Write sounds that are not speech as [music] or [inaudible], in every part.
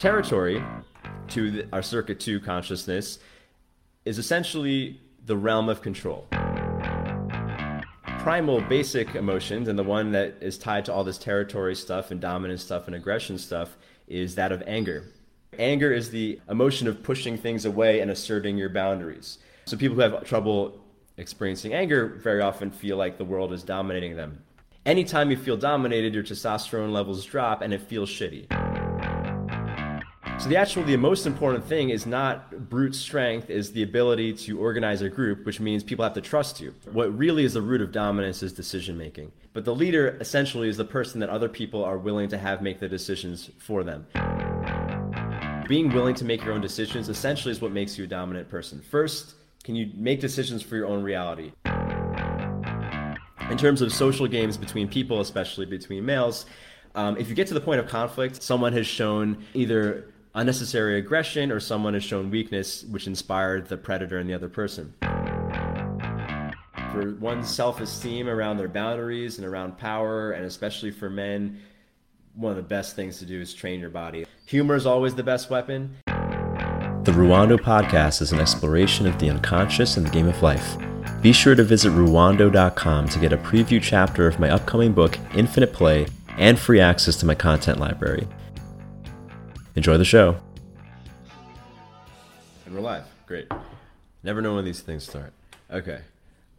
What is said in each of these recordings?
Territory, to the, our Circuit 2 consciousness, is essentially the realm of control. Primal basic emotions, and the one that is tied to all this territory stuff and dominance stuff and aggression stuff, is that of anger. Anger is the emotion of pushing things away and asserting your boundaries. So people who have trouble experiencing anger very often feel like the world is dominating them. Anytime you feel dominated, your testosterone levels drop and it feels shitty. So the actual, the most important thing is not brute strength, is the ability to organize a group, which means people have to trust you. What really is the root of dominance is decision making. But the leader essentially is the person that other people are willing to have make the decisions for them. Being willing to make your own decisions essentially is what makes you a dominant person. First, can you make decisions for your own reality? In terms of social games between people, especially between males, um, if you get to the point of conflict, someone has shown either unnecessary aggression or someone has shown weakness which inspired the predator and the other person. For one's self esteem around their boundaries and around power, and especially for men, one of the best things to do is train your body. Humor is always the best weapon. The Ruwando podcast is an exploration of the unconscious and the game of life. Be sure to visit ruwando.com to get a preview chapter of my upcoming book, Infinite Play, and free access to my content library. Enjoy the show. And we're live. Great. Never know when these things start. Okay.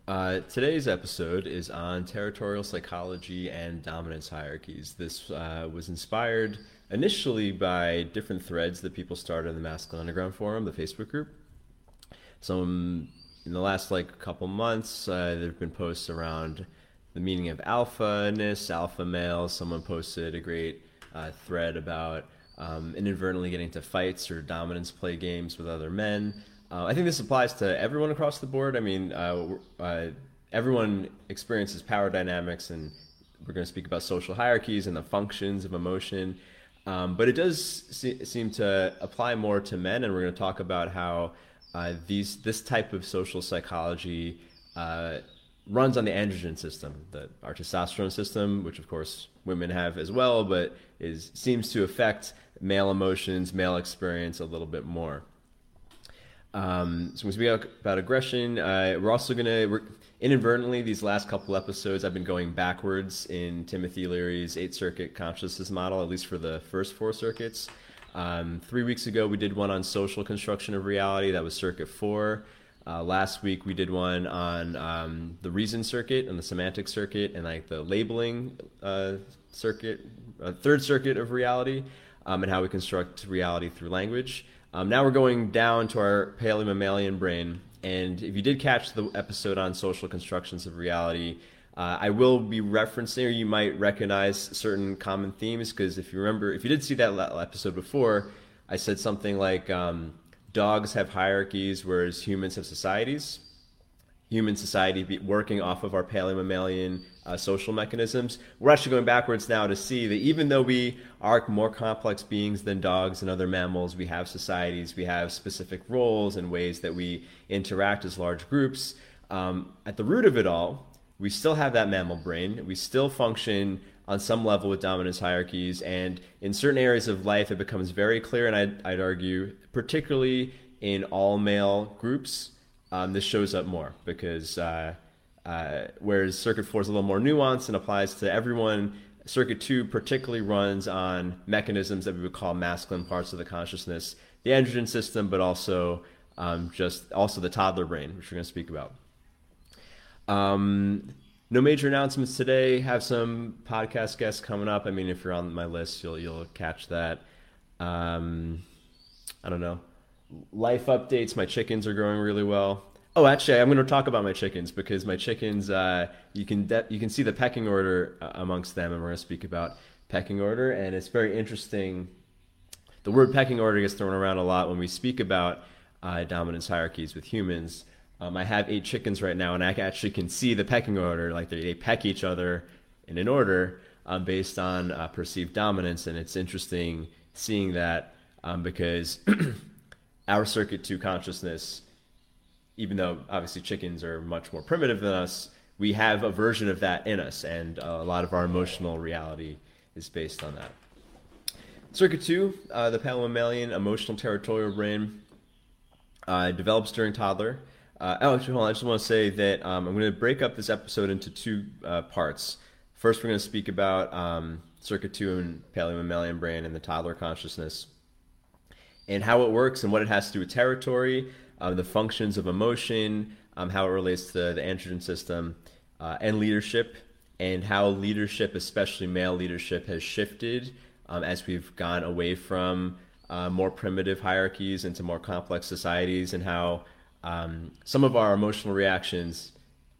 Uh, today's episode is on territorial psychology and dominance hierarchies. This uh, was inspired initially by different threads that people started in the Masculine Underground Forum, the Facebook group. Some in the last like couple months, uh, there have been posts around the meaning of alpha-ness, alpha male. Someone posted a great uh, thread about um, inadvertently getting into fights or dominance play games with other men. Uh, I think this applies to everyone across the board. I mean, uh, uh, everyone experiences power dynamics, and we're going to speak about social hierarchies and the functions of emotion. Um, but it does se- seem to apply more to men, and we're going to talk about how uh, these this type of social psychology uh, runs on the androgen system, the our testosterone system, which of course women have as well, but is seems to affect male emotions, male experience a little bit more. Um, so we speak about aggression, uh, we're also gonna we're, inadvertently these last couple episodes I've been going backwards in Timothy Leary's eight circuit consciousness model, at least for the first four circuits. Um, three weeks ago we did one on social construction of reality. That was circuit four. Uh, last week we did one on um, the reason circuit and the semantic circuit and like the labeling uh, circuit, uh, third circuit of reality um, and how we construct reality through language. Um, now we're going down to our paleomammalian brain. And if you did catch the episode on social constructions of reality, uh, I will be referencing, or you might recognize certain common themes, because if you remember, if you did see that episode before, I said something like um, dogs have hierarchies, whereas humans have societies human society working off of our paleomammalian uh, social mechanisms. We're actually going backwards now to see that even though we are more complex beings than dogs and other mammals, we have societies, we have specific roles and ways that we interact as large groups. Um, at the root of it all, we still have that mammal brain. We still function on some level with dominance hierarchies. And in certain areas of life, it becomes very clear, and I'd, I'd argue, particularly in all male groups um, this shows up more because uh, uh, whereas Circuit 4 is a little more nuanced and applies to everyone, Circuit 2 particularly runs on mechanisms that we would call masculine parts of the consciousness, the androgen system, but also um, just also the toddler brain, which we're going to speak about. Um, no major announcements today. Have some podcast guests coming up. I mean, if you're on my list, you'll you'll catch that. Um, I don't know life updates. My chickens are growing really well. Oh, actually, I'm going to talk about my chickens because my chickens, uh, you can de- you can see the pecking order uh, amongst them, and we're going to speak about pecking order. And it's very interesting. The word pecking order gets thrown around a lot when we speak about uh, dominance hierarchies with humans. Um, I have eight chickens right now, and I actually can see the pecking order. Like they, they peck each other in an order um, based on uh, perceived dominance, and it's interesting seeing that um, because [clears throat] our circuit two consciousness, even though obviously chickens are much more primitive than us, we have a version of that in us, and a lot of our emotional reality is based on that. Circuit 2, uh, the paleomammalian emotional territorial brain, uh, develops during toddler. Uh, actually, hold on. I just want to say that um, I'm going to break up this episode into two uh, parts. First, we're going to speak about um, Circuit 2 and paleomammalian brain and the toddler consciousness and how it works and what it has to do with territory, uh, the functions of emotion, um, how it relates to the androgen system, uh, and leadership, and how leadership, especially male leadership, has shifted um, as we've gone away from uh, more primitive hierarchies into more complex societies, and how um, some of our emotional reactions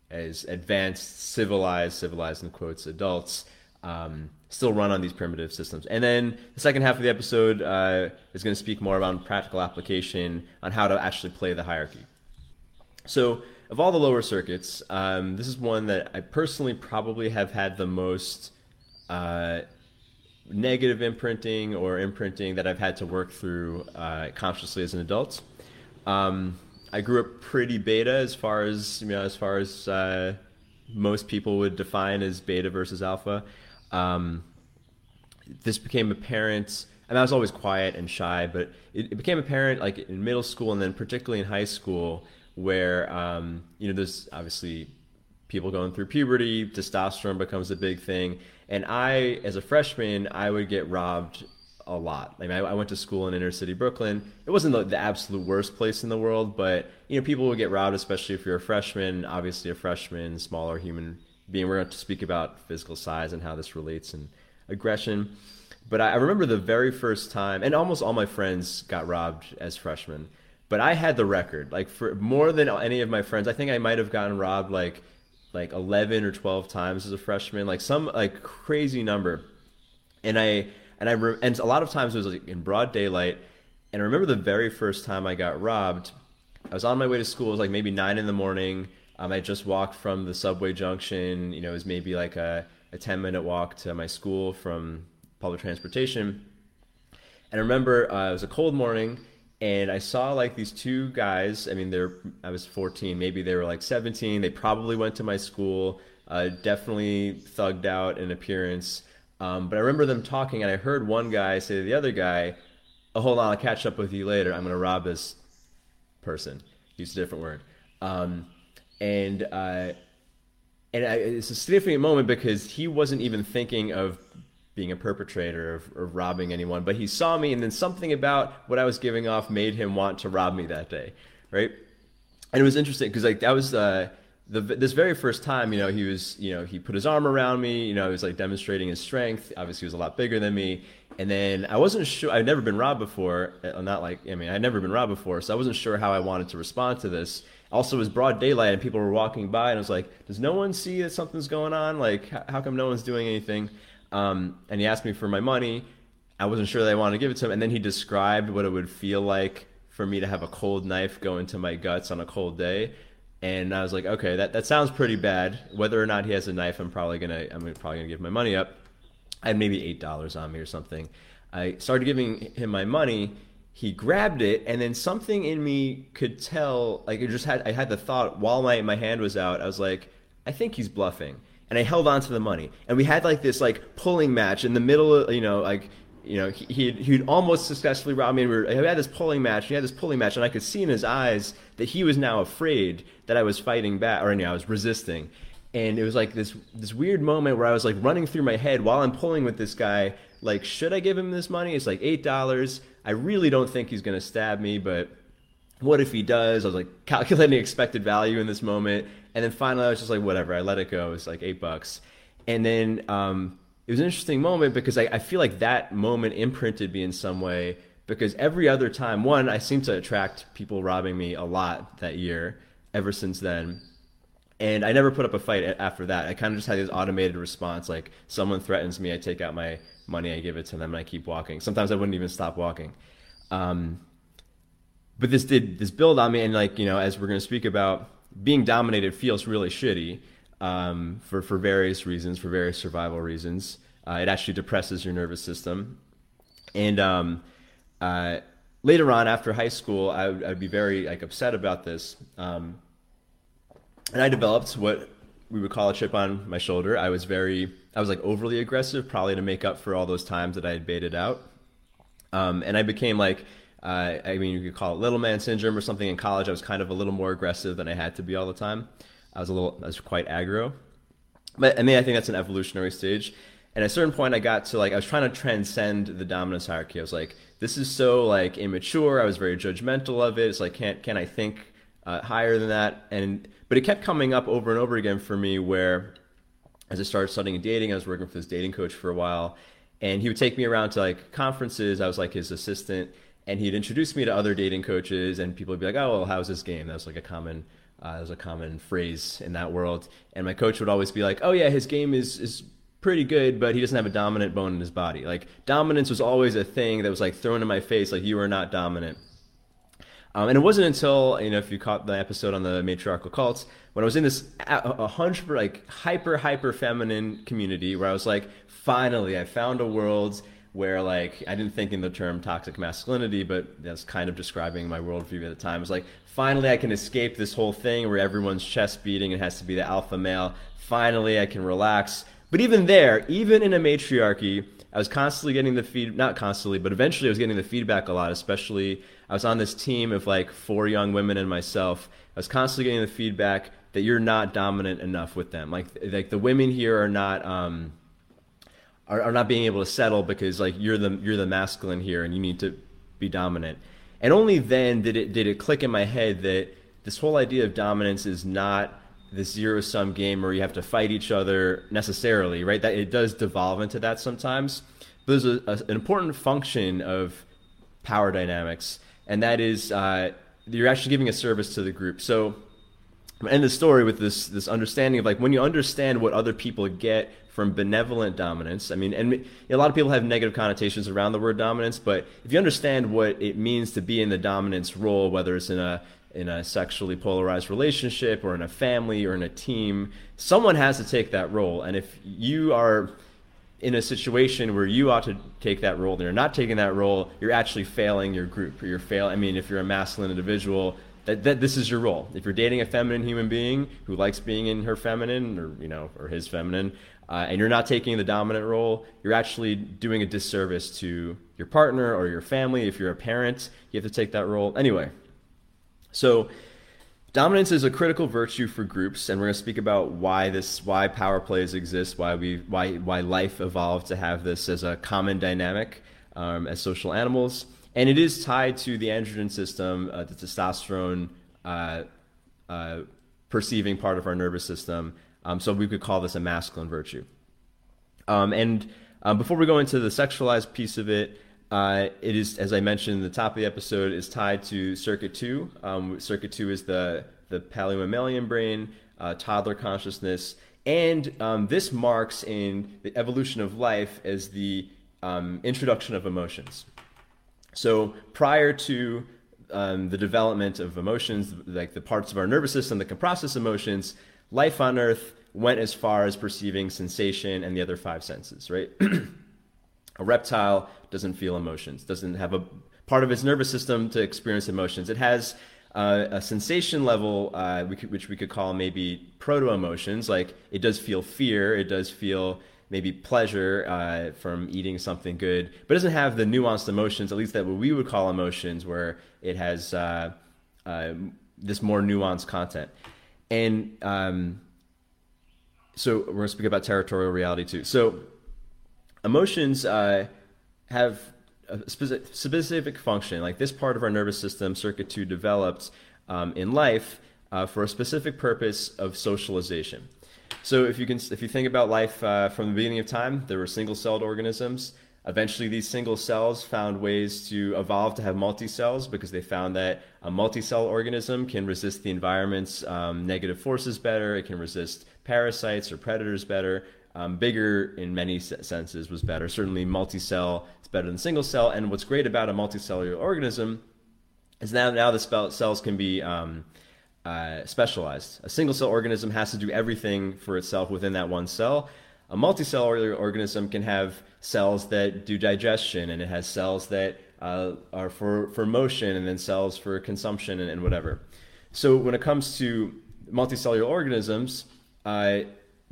as advanced, civilized, civilized in quotes, adults um, still run on these primitive systems. And then the second half of the episode uh, is going to speak more about practical application on how to actually play the hierarchy. So, of all the lower circuits, um, this is one that I personally probably have had the most uh, negative imprinting or imprinting that I've had to work through uh, consciously as an adult. Um, I grew up pretty beta as far as you know, as far as uh, most people would define as beta versus alpha. Um, this became apparent. And I was always quiet and shy, but it, it, became apparent like in middle school and then particularly in high school, where um, you know there's obviously people going through puberty, testosterone becomes a big thing, and I, as a freshman, I would get robbed a lot. Like I, I went to school in inner city Brooklyn. It wasn't the, the, absolute worst place in the world, but you know people would get robbed, especially if you're a freshman. Obviously, a freshman, smaller human being. We're going to speak about physical size and how this relates and aggression. But I, I remember the very first time, and almost all my friends got robbed as freshmen. But I had the record, like for more than any of my friends. I think I might have gotten robbed like like 11 or 12 times as a freshman, like some like crazy number. And I and I re- and a lot of times it was like in broad daylight. And I remember the very first time I got robbed. I was on my way to school. It was like maybe nine in the morning. Um, I just walked from the subway junction. You know, it was maybe like a, a 10 minute walk to my school from public transportation. And I remember uh, it was a cold morning and I saw like these two guys. I mean, they're I was 14, maybe they were like 17. They probably went to my school. Uh, definitely thugged out in appearance. Um, but I remember them talking, and I heard one guy say to the other guy, oh, "Hold on, I'll catch up with you later. I'm going to rob this person." Use a different word. Um, and uh, and I, it's a significant moment because he wasn't even thinking of being a perpetrator of, of, robbing anyone, but he saw me, and then something about what I was giving off made him want to rob me that day, right? And it was interesting because like that was uh, the this very first time, you know, he was, you know, he put his arm around me, you know, he was like demonstrating his strength. Obviously, he was a lot bigger than me, and then I wasn't sure. I'd never been robbed before. Uh, not like I mean, I'd never been robbed before, so I wasn't sure how I wanted to respond to this also it was broad daylight and people were walking by and I was like, does no one see that something's going on? Like, how come no one's doing anything? Um, and he asked me for my money. I wasn't sure that I wanted to give it to him. And then he described what it would feel like for me to have a cold knife go into my guts on a cold day. And I was like, okay, that, that sounds pretty bad. Whether or not he has a knife, I'm probably gonna I'm probably gonna give my money up. I had maybe eight dollars on me or something. I started giving him my money, he grabbed it and then something in me could tell like it just had i had the thought while my, my hand was out i was like i think he's bluffing and i held on to the money and we had like this like pulling match in the middle of you know like you know he, he'd, almost successfully robbed me we were, we had this pulling match he had this pulling match and i could see in his eyes that he was now afraid that i was fighting back or you i was resisting and it was like this this weird moment where i was like running through my head while i'm pulling with this guy like should i give him this money it's like eight dollars I really don't think he's going to stab me, but what if he does? I was like [laughs] calculating expected value in this moment. And then finally, I was just like, whatever. I let it go. It's like eight bucks. And then um, it was an interesting moment because I, I feel like that moment imprinted me in some way because every other time, one, I seem to attract people robbing me a lot that year ever since then. And I never put up a fight after that. I kind of just had this automated response like someone threatens me, I take out my money, I give it to them, and I keep walking. Sometimes I wouldn't even stop walking. Um, but this did this build on me, and like you know, as we're going to speak about, being dominated feels really shitty um, for for various reasons, for various survival reasons. Uh, it actually depresses your nervous system, and um, uh, later on after high school, I would, I'd be very like upset about this, um, and I developed what we would call a chip on my shoulder. I was very, I was like overly aggressive, probably to make up for all those times that I had baited out. Um, and I became like, uh, I mean, you could call it little man syndrome or something in college. I was kind of a little more aggressive than I had to be all the time. I was a little, I was quite aggro. But I mean, I think that's an evolutionary stage. And at a certain point, I got to like, I was trying to transcend the dominance hierarchy. I was like, this is so like immature. I was very judgmental of it. It's like, can't, can I think uh, higher than that? And, but it kept coming up over and over again for me where as I started studying dating, I was working for this dating coach for a while and he would take me around to like conferences. I was like his assistant and he'd introduce me to other dating coaches and people would be like, oh, well, how's this game? That was like a common, uh, that was a common phrase in that world. And my coach would always be like, oh yeah, his game is, is pretty good, but he doesn't have a dominant bone in his body. Like dominance was always a thing that was like thrown in my face, like you are not dominant. Um, and it wasn't until you know if you caught the episode on the matriarchal cults when I was in this a hundred like hyper hyper feminine community where I was like, finally, I found a world where like I didn't think in the term toxic masculinity, but that's kind of describing my worldview at the time. It was like finally I can escape this whole thing where everyone's chest beating and has to be the alpha male. Finally, I can relax. But even there, even in a matriarchy, I was constantly getting the feed, not constantly, but eventually I was getting the feedback a lot, especially I was on this team of like four young women and myself. I was constantly getting the feedback that you're not dominant enough with them. Like, like the women here are not, um, are, are not being able to settle because like you're the, you're the masculine here and you need to be dominant. And only then did it, did it click in my head that this whole idea of dominance is not this zero sum game where you have to fight each other necessarily, right? That it does devolve into that sometimes. But there's a, a, an important function of power dynamics, and that is uh, you're actually giving a service to the group. So end the story with this this understanding of like when you understand what other people get from benevolent dominance. I mean, and a lot of people have negative connotations around the word dominance, but if you understand what it means to be in the dominance role, whether it's in a in a sexually polarized relationship or in a family or in a team, someone has to take that role. And if you are in a situation where you ought to take that role and you're not taking that role, you're actually failing your group you're failing. I mean, if you're a masculine individual, that, that this is your role. If you're dating a feminine human being who likes being in her feminine or, you know, or his feminine, uh, and you're not taking the dominant role, you're actually doing a disservice to your partner or your family. If you're a parent, you have to take that role. Anyway, so dominance is a critical virtue for groups, and we're going to speak about why this, why power plays exist, why we, why, why life evolved to have this as a common dynamic um, as social animals, and it is tied to the androgen system, uh, the testosterone uh, uh, perceiving part of our nervous system. Um, so we could call this a masculine virtue. Um, and um, before we go into the sexualized piece of it, uh, it is, as I mentioned the top of the episode, is tied to Circuit 2. Um, circuit 2 is the, the paleomammalian brain, uh, toddler consciousness, and um, this marks in the evolution of life as the um, introduction of emotions. So prior to um, the development of emotions, like the parts of our nervous system that can process emotions, life on Earth went as far as perceiving sensation and the other five senses, right? [clears throat] A reptile doesn't feel emotions, doesn't have a part of its nervous system to experience emotions. It has uh, a sensation level, uh, we could, which we could call maybe proto emotions, like it does feel fear, it does feel maybe pleasure uh, from eating something good, but doesn't have the nuanced emotions, at least that what we would call emotions, where it has uh, uh, this more nuanced content. And um, so we're going to speak about territorial reality too. So emotions uh, have a specific, function. Like this part of our nervous system, circuit two, developed um, in life uh, for a specific purpose of socialization. So if you can, if you think about life uh, from the beginning of time, there were single-celled organisms. Eventually, these single cells found ways to evolve to have multi-cells because they found that a multi-cell organism can resist the environment's um, negative forces better. It can resist parasites or predators better um, bigger in many senses was better. Certainly, multi-cell is better than single cell. And what's great about a multicellular organism is now now the cells can be um, uh, specialized. A single cell organism has to do everything for itself within that one cell. A multicellular organism can have cells that do digestion, and it has cells that uh, are for, for motion, and then cells for consumption and, and whatever. So when it comes to multicellular organisms, uh,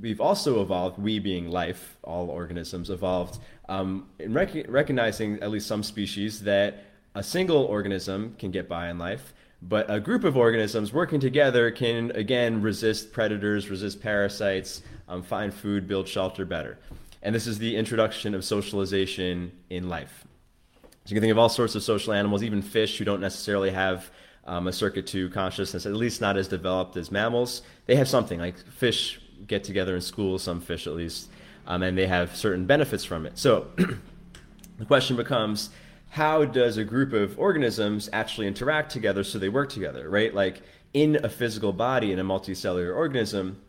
we've also evolved, we being life, all organisms evolved um, in rec- recognizing at least some species that a single organism can get by in life, but a group of organisms working together can again resist predators, resist parasites, um, find food, build shelter better. And this is the introduction of socialization in life. So you can think of all sorts of social animals, even fish who don't necessarily have um, a circuit two consciousness, at least not as developed as mammals. They have something like fish get together in schools, some fish at least, um, and they have certain benefits from it. So [clears throat] the question becomes how does a group of organisms actually interact together so they work together, right? Like in a physical body, in a multicellular organism,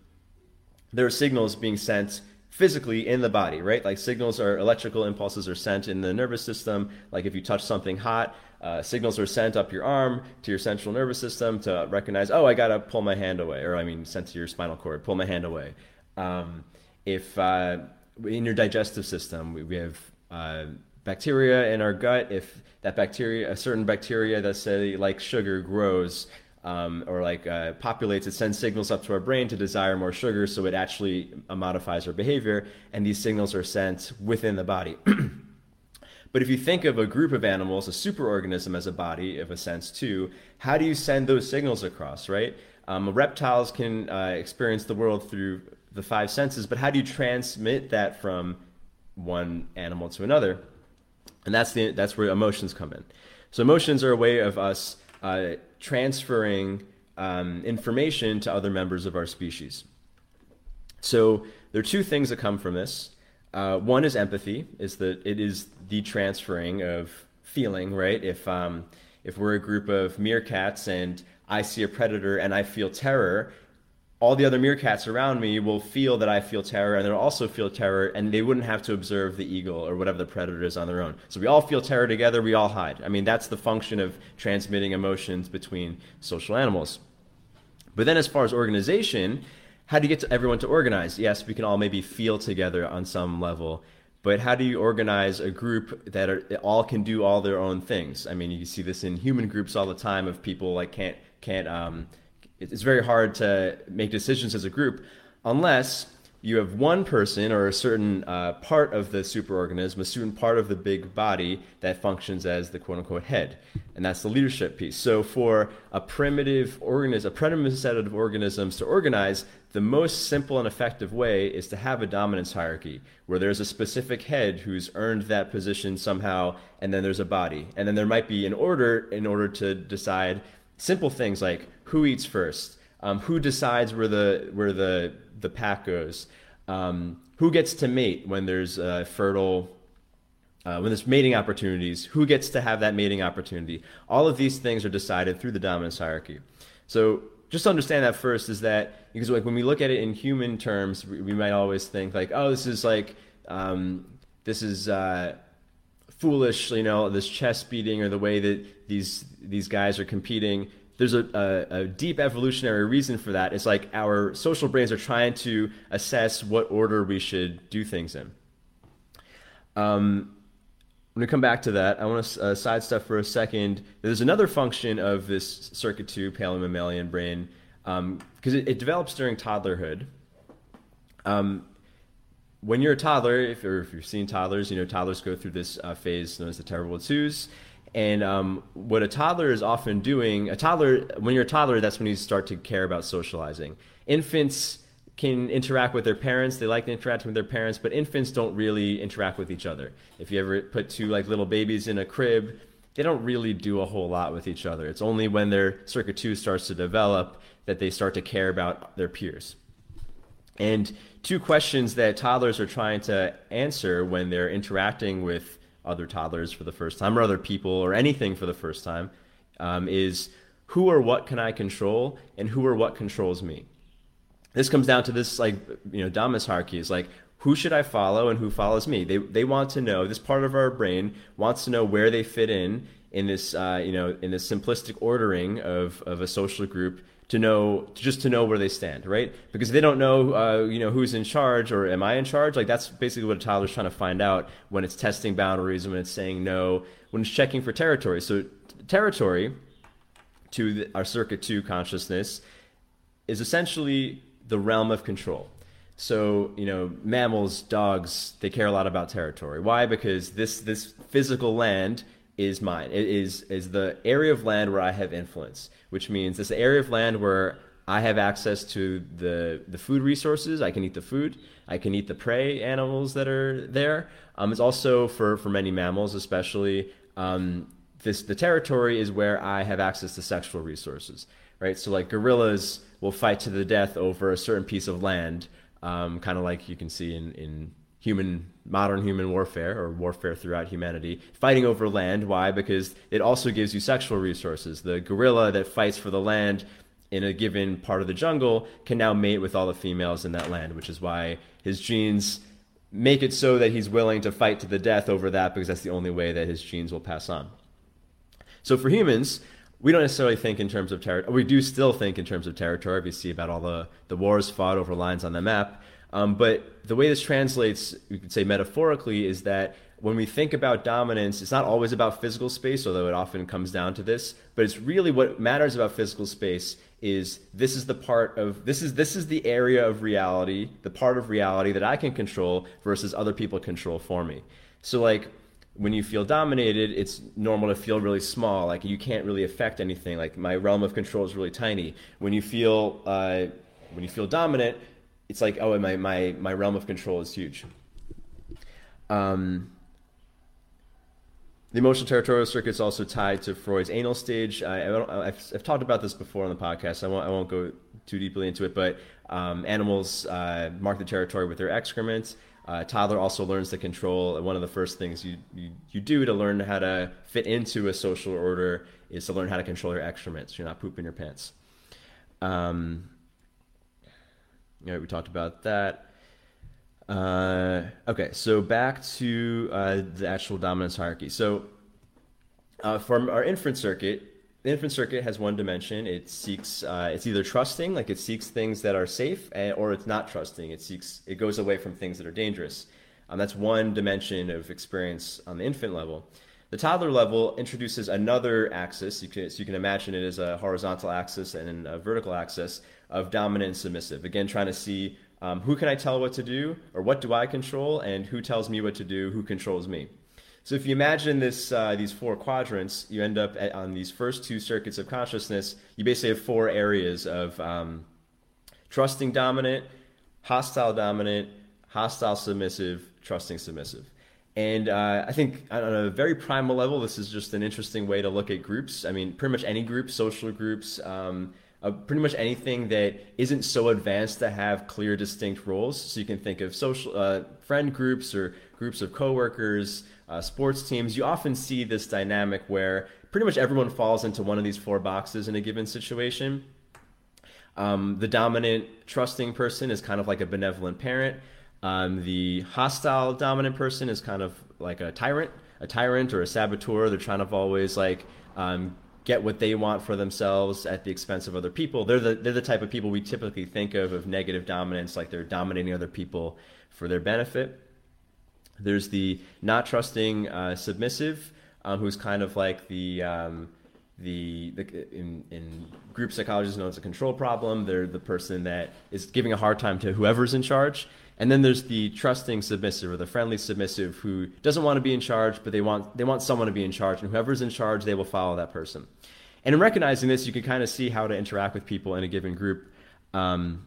there are signals being sent physically in the body, right? Like signals are electrical impulses are sent in the nervous system. Like if you touch something hot, uh, signals are sent up your arm to your central nervous system to recognize, oh, I gotta pull my hand away, or I mean, sent to your spinal cord, pull my hand away. Um, if uh, in your digestive system, we, we have uh, bacteria in our gut. If that bacteria, a certain bacteria that say like sugar grows, um, or like uh, populates, it sends signals up to our brain to desire more sugar, so it actually uh, modifies our behavior, and these signals are sent within the body. [clears throat] but if you think of a group of animals, a superorganism as a body, of a sense too, how do you send those signals across, right? Um, reptiles can uh, experience the world through the five senses, but how do you transmit that from one animal to another? And that's the that's where emotions come in. So emotions are a way of us uh, transferring um, information to other members of our species. So there are two things that come from this. Uh, one is empathy, is that it is the transferring of feeling, right? If um, if we're a group of meerkats and I see a predator and I feel terror, all the other meerkats around me will feel that I feel terror and they'll also feel terror and they wouldn't have to observe the eagle or whatever the predator is on their own. So we all feel terror together, we all hide. I mean, that's the function of transmitting emotions between social animals. But then as far as organization, how do you get everyone to organize? Yes, we can all maybe feel together on some level, but how do you organize a group that are, all can do all their own things? I mean, you see this in human groups all the time of people like can't can't um, it's very hard to make decisions as a group unless you have one person or a certain uh, part of the superorganism, a certain part of the big body that functions as the quote unquote head. And that's the leadership piece. So, for a primitive organism, a primitive set of organisms to organize, the most simple and effective way is to have a dominance hierarchy where there's a specific head who's earned that position somehow, and then there's a body. And then there might be an order in order to decide simple things like who eats first, um, who decides where the where the the pack goes, um, who gets to mate when there's fertile. Uh, when there's mating opportunities, who gets to have that mating opportunity? All of these things are decided through the dominance hierarchy. So just understand that first is that because like when we look at it in human terms, we, we might always think like, oh, this is like um, this is uh, foolish, you know, this chest beating or the way that these these guys are competing there's a, a, a, deep evolutionary reason for that. It's like our social brains are trying to assess what order we should do things in. Um, when we come back to that, I want to uh, sidestep for a second. There's another function of this circuit 2 paleomammalian brain because um, it, it, develops during toddlerhood. Um, when you're a toddler, if, or if you've seen toddlers, you know toddlers go through this uh, phase known as the terrible twos and um, what a toddler is often doing, a toddler, when you're a toddler, that's when you start to care about socializing. Infants can interact with their parents. They like to interact with their parents, but infants don't really interact with each other. If you ever put two like little babies in a crib, they don't really do a whole lot with each other. It's only when their circuit two starts to develop that they start to care about their peers. And two questions that toddlers are trying to answer when they're interacting with other toddlers for the first time or other people or anything for the first time um, is who or what can I control and who or what controls me. This comes down to this like you know dominance hierarchy is like who should I follow and who follows me. They they want to know this part of our brain wants to know where they fit in in this uh, you know in this simplistic ordering of of a social group to know just to know where they stand, right? Because they don't know, uh, you know, who's in charge or am I in charge? Like that's basically what a toddler's trying to find out when it's testing boundaries, when it's saying no, when it's checking for territory. So territory to the, our circuit two consciousness is essentially the realm of control. So, you know, mammals, dogs, they care a lot about territory. Why? Because this this physical land is mine. It is is the area of land where I have influence, which means the area of land where I have access to the the food resources. I can eat the food. I can eat the prey animals that are there. Um, it's also for for many mammals, especially um, this the territory is where I have access to sexual resources. Right. So like gorillas will fight to the death over a certain piece of land um, kind of like you can see in, in human modern human warfare or warfare throughout humanity fighting over land why because it also gives you sexual resources the gorilla that fights for the land in a given part of the jungle can now mate with all the females in that land which is why his genes make it so that he's willing to fight to the death over that because that's the only way that his genes will pass on so for humans we don't necessarily think in terms of territory. We do still think in terms of territory. We see about all the, the wars fought over lines on the map. Um, but the way this translates, you could say metaphorically, is that when we think about dominance, it's not always about physical space, although it often comes down to this. But it's really what matters about physical space is this is the part of this is this is the area of reality, the part of reality that I can control versus other people control for me. So like when you feel dominated, it's normal to feel really small. Like you can't really affect anything. Like my realm of control is really tiny. When you feel uh, when you feel dominant, it's like oh my my my realm of control is huge. Um, the emotional territorial circuit is also tied to Freud's anal stage. I, have talked about this before on the podcast. I won't, I won't go too deeply into it, but um, animals uh, mark the territory with their excrement. Uh, toddler also learns to control. One of the first things you, you, you do to learn how to fit into a social order is to learn how to control your excrement so you're not pooping your pants. Um, you know, we talked about that. Uh, okay, so back to uh, the actual dominance hierarchy. So, uh, from our inference circuit, the inference circuit has one dimension. It seeks, uh, it's either trusting, like it seeks things that are safe, eh, or it's not trusting. It seeks, it goes away from things that are dangerous. Um, that's one dimension of experience on the infant level. The toddler level introduces another axis. You can, so you can imagine it as a horizontal axis and a vertical axis of dominant and submissive. Again, trying to see um, who can I tell what to do, or what do I control, and who tells me what to do, who controls me. So if you imagine this, uh, these four quadrants, you end up at, on these first two circuits of consciousness. You basically have four areas of um, trusting dominant, hostile dominant, hostile submissive, trusting submissive. And uh, I think on a very primal level, this is just an interesting way to look at groups. I mean, pretty much any group, social groups, um, uh, pretty much anything that isn't so advanced to have clear, distinct roles. So you can think of social uh, friend groups or groups of coworkers, uh, sports teams, you often see this dynamic where pretty much everyone falls into one of these four boxes in a given situation. Um, the dominant, trusting person is kind of like a benevolent parent. Um, the hostile, dominant person is kind of like a tyrant, a tyrant or a saboteur. They're trying to always like um, get what they want for themselves at the expense of other people. They're the they're the type of people we typically think of of negative dominance, like they're dominating other people for their benefit. There's the not trusting uh, submissive, um, who's kind of like the um, the, the in, in group psychology is known as a control problem. They're the person that is giving a hard time to whoever's in charge. And then there's the trusting submissive or the friendly submissive who doesn't want to be in charge, but they want they want someone to be in charge, and whoever's in charge, they will follow that person. And in recognizing this, you can kind of see how to interact with people in a given group. Um,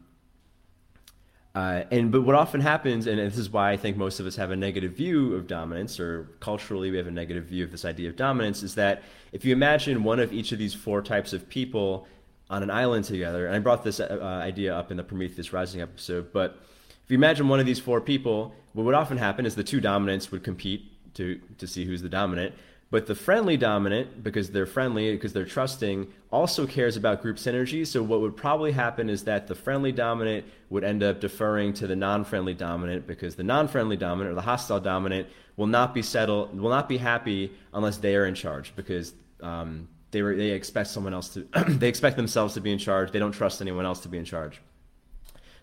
uh, and but what often happens, and this is why I think most of us have a negative view of dominance, or culturally we have a negative view of this idea of dominance, is that if you imagine one of each of these four types of people on an island together, and I brought this uh, idea up in the Prometheus Rising episode, but if you imagine one of these four people, what would often happen is the two dominants would compete to to see who's the dominant, but the friendly dominant, because they're friendly, because they're trusting, also cares about group synergy. So what would probably happen is that the friendly dominant would end up deferring to the non-friendly dominant because the non-friendly dominant or the hostile dominant will not be settled, will not be happy unless they are in charge because um, they were, they expect someone else to [clears throat] they expect themselves to be in charge. They don't trust anyone else to be in charge.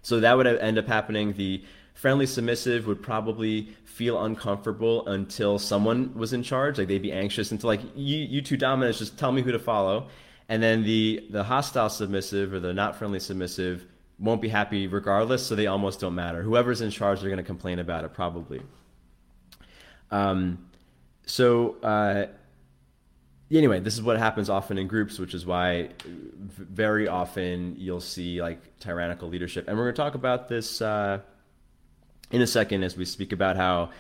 So that would end up happening. The friendly submissive would probably feel uncomfortable until someone was in charge like they'd be anxious until like you you two dominants just tell me who to follow and then the the hostile submissive or the not friendly submissive won't be happy regardless, so they almost don't matter. Whoever's in charge, they're going to complain about it probably. Um, so uh, anyway, this is what happens often in groups, which is why very often you'll see like tyrannical leadership, and we're going to talk about this uh, in a second as we speak about how.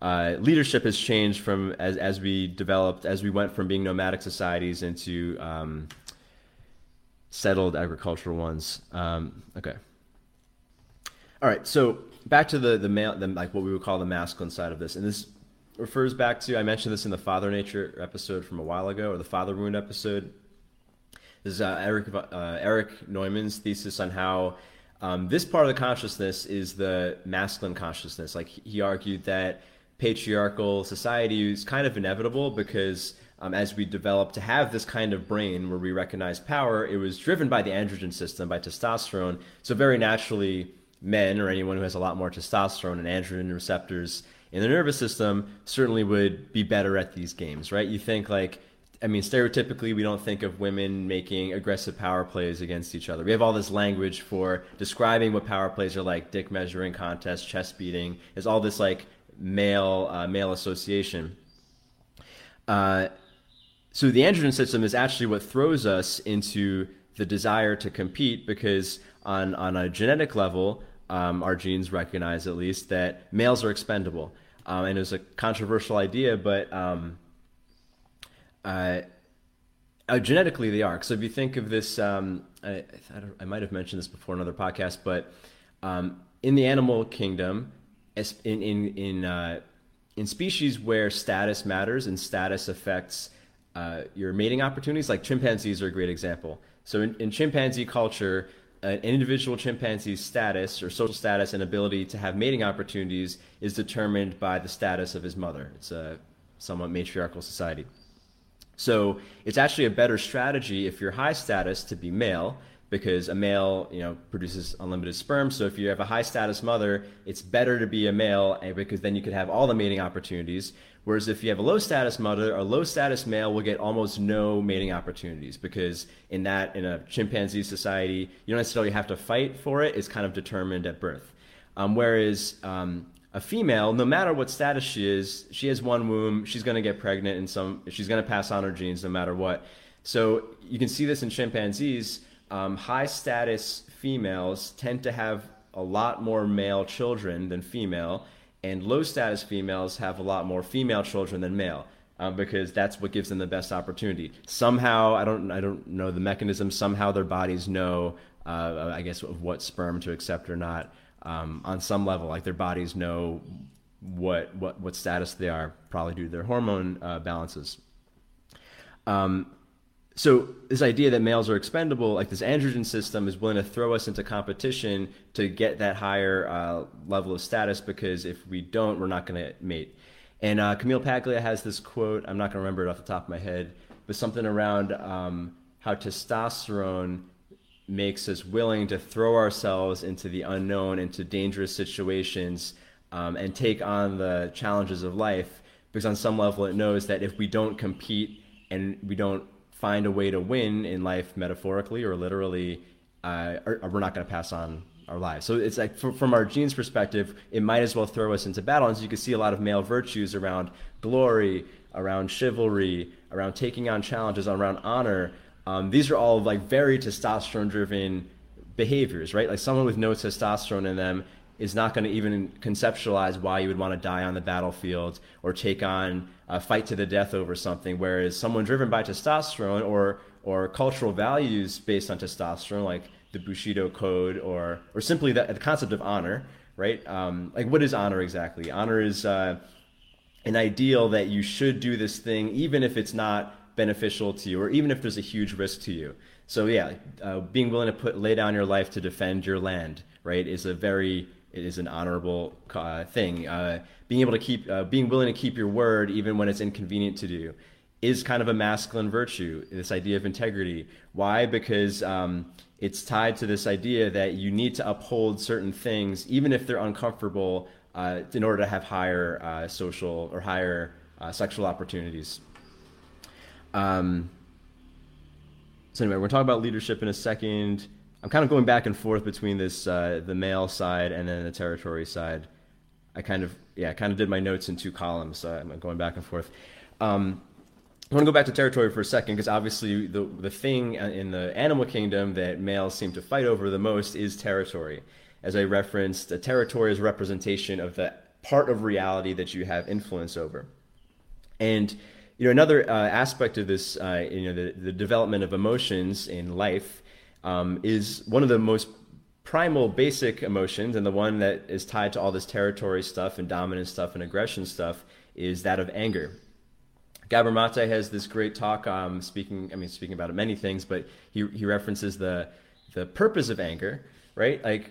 Uh, leadership has changed from as, as we developed as we went from being nomadic societies into um, settled agricultural ones. Um, okay. All right. So back to the the male, the, like what we would call the masculine side of this, and this refers back to I mentioned this in the Father Nature episode from a while ago, or the Father Wound episode. This is uh, Eric uh, Erich Neumann's thesis on how um, this part of the consciousness is the masculine consciousness. Like he argued that patriarchal society is kind of inevitable because um, as we developed to have this kind of brain where we recognize power, it was driven by the androgen system, by testosterone. So very naturally, men or anyone who has a lot more testosterone and androgen receptors in the nervous system certainly would be better at these games, right? You think like, I mean, stereotypically, we don't think of women making aggressive power plays against each other. We have all this language for describing what power plays are like: dick measuring contest, chest beating. There's all this like male uh, male association. Uh, so the androgen system is actually what throws us into the desire to compete because on, on a genetic level, um, our genes recognize at least that males are expendable. Um, and it was a controversial idea, but um, uh, uh, genetically they are. So if you think of this, um, I, I, I, might have mentioned this before in another podcast, but um, in the animal kingdom, in in in uh, in species where status matters and status affects uh, your mating opportunities. Like chimpanzees are a great example. So in, in chimpanzee culture, an individual chimpanzee's status or social status and ability to have mating opportunities is determined by the status of his mother. It's a somewhat matriarchal society. So it's actually a better strategy if you're high status to be male because a male, you know, produces unlimited sperm. So if you have a high status mother, it's better to be a male because then you could have all the mating opportunities. Whereas if you have a low status mother, a low status male will get almost no mating opportunities because in that in a chimpanzee society, you don't necessarily have to fight for it. It's kind of determined at birth. Um, whereas um, a female, no matter what status she is, she has one womb. She's going to get pregnant, and some she's going to pass on her genes no matter what. So you can see this in chimpanzees um, high status females tend to have a lot more male children than female, and low status females have a lot more female children than male. Um, because that's what gives them the best opportunity. Somehow, I don't, I don't know the mechanism. Somehow, their bodies know, uh, I guess, of what sperm to accept or not. Um, on some level, like their bodies know what what what status they are, probably due to their hormone uh, balances. Um, so this idea that males are expendable, like this androgen system, is willing to throw us into competition to get that higher uh, level of status because if we don't, we're not going to mate. And uh, Camille Paglia has this quote. I'm not going to remember it off the top of my head, but something around um, how testosterone makes us willing to throw ourselves into the unknown, into dangerous situations, um, and take on the challenges of life. Because on some level, it knows that if we don't compete and we don't find a way to win in life metaphorically or literally, uh, or, or we're not going to pass on our lives. So it's like from our genes perspective, it might as well throw us into battle. And so you can see a lot of male virtues around glory, around chivalry, around taking on challenges, around honor. Um, these are all like very testosterone driven behaviors, right? Like someone with no testosterone in them is not going to even conceptualize why you would want to die on the battlefield or take on a fight to the death over something. Whereas someone driven by testosterone or or cultural values based on testosterone, like the Bushido Code, or or simply the, the concept of honor, right? Um, like what is honor exactly? Honor is uh, an ideal that you should do this thing even if it's not beneficial to you, or even if there's a huge risk to you. So yeah, uh, being willing to put lay down your life to defend your land, right, is a very it is an honorable uh, thing. Uh, being able to keep, uh, being willing to keep your word even when it's inconvenient to do, is kind of a masculine virtue. This idea of integrity. Why? Because um, it's tied to this idea that you need to uphold certain things, even if they're uncomfortable, uh, in order to have higher uh, social or higher uh, sexual opportunities. Um, so anyway, we're talking about leadership in a second. I'm kind of going back and forth between this uh, the male side and then the territory side. I kind of yeah, I kind of did my notes in two columns, so I'm going back and forth. Um, I want to go back to territory for a second because obviously the the thing in the animal kingdom that males seem to fight over the most is territory. As I referenced, a territory is representation of the part of reality that you have influence over. And you know another uh, aspect of this, uh, you know, the, the development of emotions in life um, is one of the most primal, basic emotions, and the one that is tied to all this territory stuff and dominance stuff and aggression stuff is that of anger. Gabor Mate has this great talk, um, speaking. I mean, speaking about many things, but he he references the the purpose of anger, right? Like,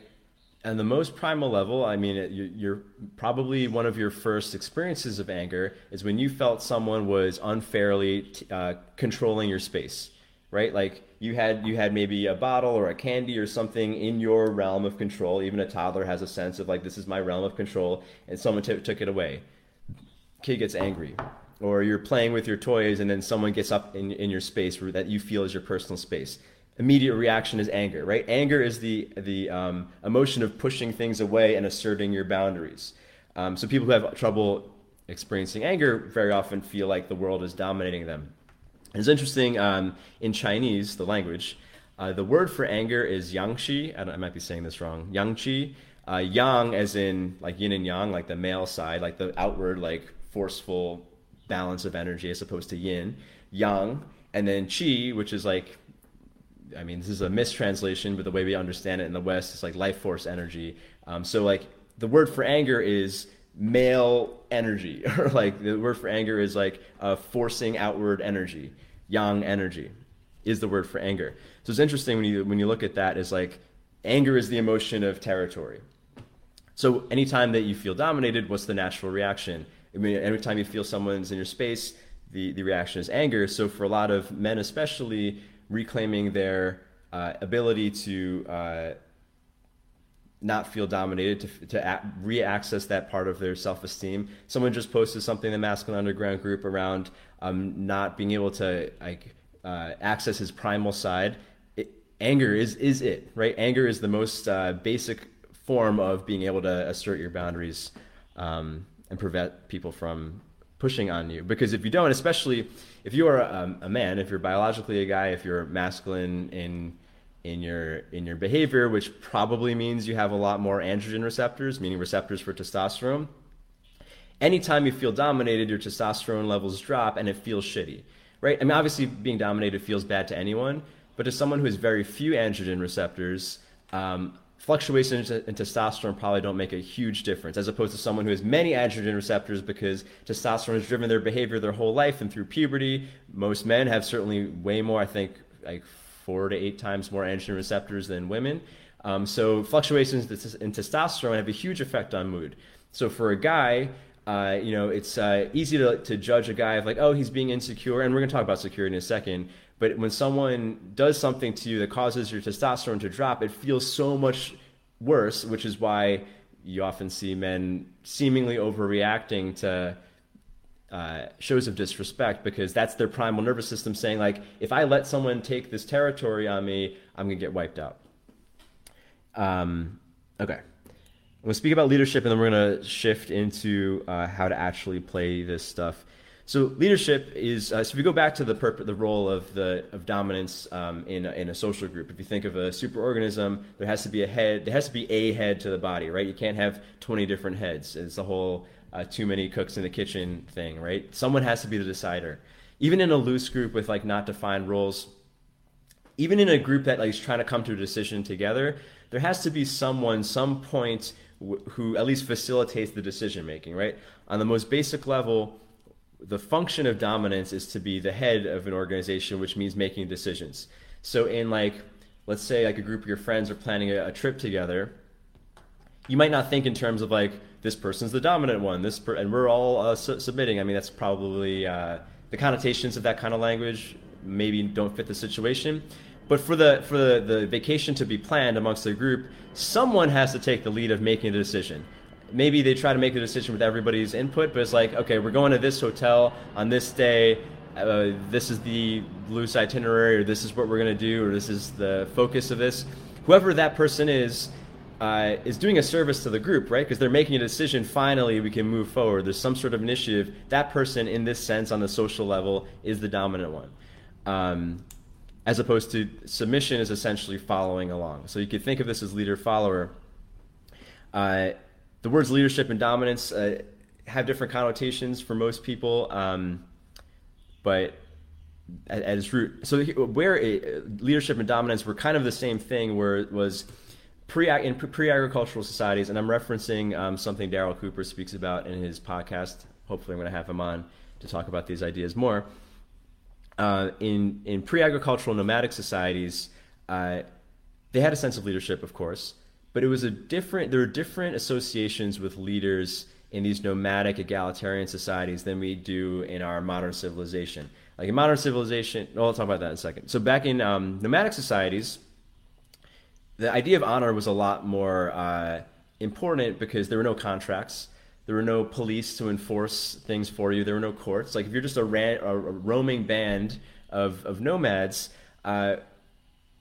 on the most primal level, I mean, it, you're probably one of your first experiences of anger is when you felt someone was unfairly uh, controlling your space, right? Like you had you had maybe a bottle or a candy or something in your realm of control. Even a toddler has a sense of like this is my realm of control, and someone t- took it away. Kid gets angry or you're playing with your toys and then someone gets up in, in your space that you feel is your personal space immediate reaction is anger right anger is the the um, emotion of pushing things away and asserting your boundaries um, so people who have trouble experiencing anger very often feel like the world is dominating them it's interesting um, in chinese the language uh, the word for anger is yangqi. I, I might be saying this wrong. Yangqi uh, yang as in like yin and yang like the male side like the outward like forceful balance of energy as opposed to yin, yang, and then qi, which is like, I mean, this is a mistranslation, but the way we understand it in the West is like life force energy. Um, so like the word for anger is male energy, [laughs] or like the word for anger is like uh, forcing outward energy, yang energy is the word for anger. So it's interesting when you when you look at that as like anger is the emotion of territory. So anytime that you feel dominated, what's the natural reaction? I mean, every time you feel someone's in your space, the, the reaction is anger. So for a lot of men, especially, reclaiming their uh, ability to uh, not feel dominated, to, to re-access that part of their self-esteem. Someone just posted something in the Masculine Underground group around um, not being able to like uh, access his primal side. It, anger is is it right? Anger is the most uh, basic form of being able to assert your boundaries. Um, and prevent people from pushing on you. Because if you don't, especially if you are a, a, man, if you're biologically a guy, if you're masculine in in your in your behavior, which probably means you have a lot more androgen receptors, meaning receptors for testosterone. Anytime you feel dominated, your testosterone levels drop and it feels shitty, right? I mean, obviously, being dominated feels bad to anyone, but to someone who has very few androgen receptors, um, fluctuations in testosterone probably don't make a huge difference as opposed to someone who has many androgen receptors because testosterone has driven their behavior their whole life and through puberty most men have certainly way more i think like four to eight times more androgen receptors than women um, so fluctuations in testosterone have a huge effect on mood so for a guy uh, you know, it's uh, easy to, to judge a guy of like, oh, he's being insecure, and we're going to talk about security in a second. But when someone does something to you that causes your testosterone to drop, it feels so much worse, which is why you often see men seemingly overreacting to uh, shows of disrespect because that's their primal nervous system saying like, if I let someone take this territory on me, I'm gonna get wiped out. Um, okay, I'm gonna speak about leadership, and then we're gonna shift into uh, how to actually play this stuff so leadership is uh, so if you go back to the the role of the of dominance um, in a, in a social group. If you think of a superorganism, there has to be a head. There has to be a head to the body, right? You can't have twenty different heads. It's the whole uh, too many cooks in the kitchen thing, right? Someone has to be the decider. Even in a loose group with like not defined roles, even in a group that like is trying to come to a decision together, there has to be someone, some point w- who at least facilitates the decision making, right? On the most basic level the function of dominance is to be the head of an organization, which means making decisions. So in like, let's say like a group of your friends are planning a, a trip together, you might not think in terms of like this person's the dominant one, this per- and we're all uh, su- submitting. I mean, that's probably uh, the connotations of that kind of language maybe don't fit the situation. But for the for the, the vacation to be planned amongst the group, someone has to take the lead of making the decision maybe they try to make the decision with everybody's input, but it's like, okay, we're going to this hotel on this day. Uh, this is the loose itinerary, or this is what we're going to do, or this is the focus of this. whoever that person is uh, is doing a service to the group, right? Because they're making a decision. Finally, we can move forward. There's some sort of initiative. That person, in this sense, on the social level, is the dominant one. Um, as opposed to submission is essentially following along. So you could think of this as leader follower. Uh, the words leadership and dominance uh, have different connotations for most people, um, but at, at, its root, so where uh, leadership and dominance were kind of the same thing, where it was pre in pre-agricultural societies, and I'm referencing um, something Darryl Cooper speaks about in his podcast. Hopefully, I'm going to have him on to talk about these ideas more. Uh, in in pre-agricultural nomadic societies, uh, they had a sense of leadership, of course, but it was a different. There were different associations with leaders in these nomadic egalitarian societies than we do in our modern civilization. Like in modern civilization, well, I'll talk about that in a second. So back in um, nomadic societies, the idea of honor was a lot more uh, important because there were no contracts. There were no police to enforce things for you. There were no courts. Like if you're just a, ran, a roaming band of, of nomads, uh,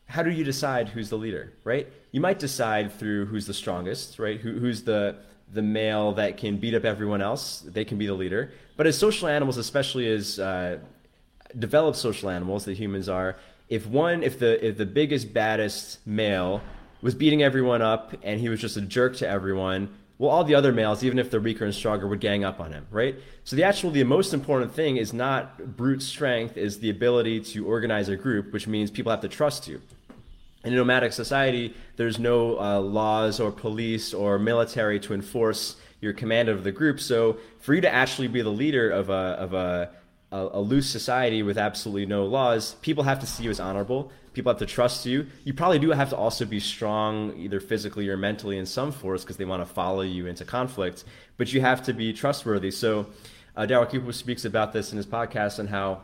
how do you decide who's the leader, right? You might decide through who's the strongest, right? Who, who's the the male that can beat up everyone else. They can be the leader. But as social animals, especially as uh, developed social animals that humans are, if one if the if the biggest baddest male was beating everyone up and he was just a jerk to everyone well all the other males even if they're weaker and stronger would gang up on him right? So the actual the most important thing is not brute strength is the ability to organize a group which means people have to trust you. In a nomadic society there's no uh, laws or police or military to enforce your command of the group. So for you to actually be the leader of a of a a, a, loose society with absolutely no laws, people have to see you as honorable. People have to trust you. You probably do have to also be strong, either physically or mentally, in some force because they want to follow you into conflict. But you have to be trustworthy. So, uh, Darryl Cooper speaks about this in his podcast and how,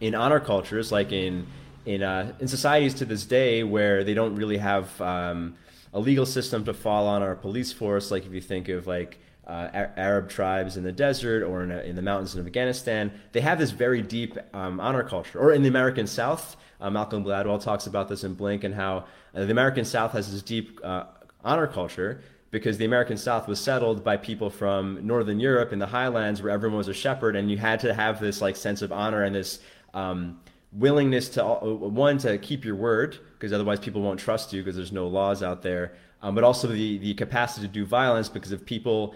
in honor cultures, like in in uh, in societies to this day where they don't really have um, a legal system to fall on or a police force, like if you think of like uh, Arab tribes in the desert or in, a, in, the mountains of Afghanistan, they have this very deep um, honor culture. Or in the American South, uh, Malcolm Gladwell talks about this in Blink and how uh, the American South has this deep uh, honor culture because the American South was settled by people from Northern Europe in the highlands where everyone was a shepherd, and you had to have this like sense of honor and this um, willingness to uh, one to keep your word because otherwise people won't trust you because there's no laws out there. Um, but also the, the capacity to do violence because if people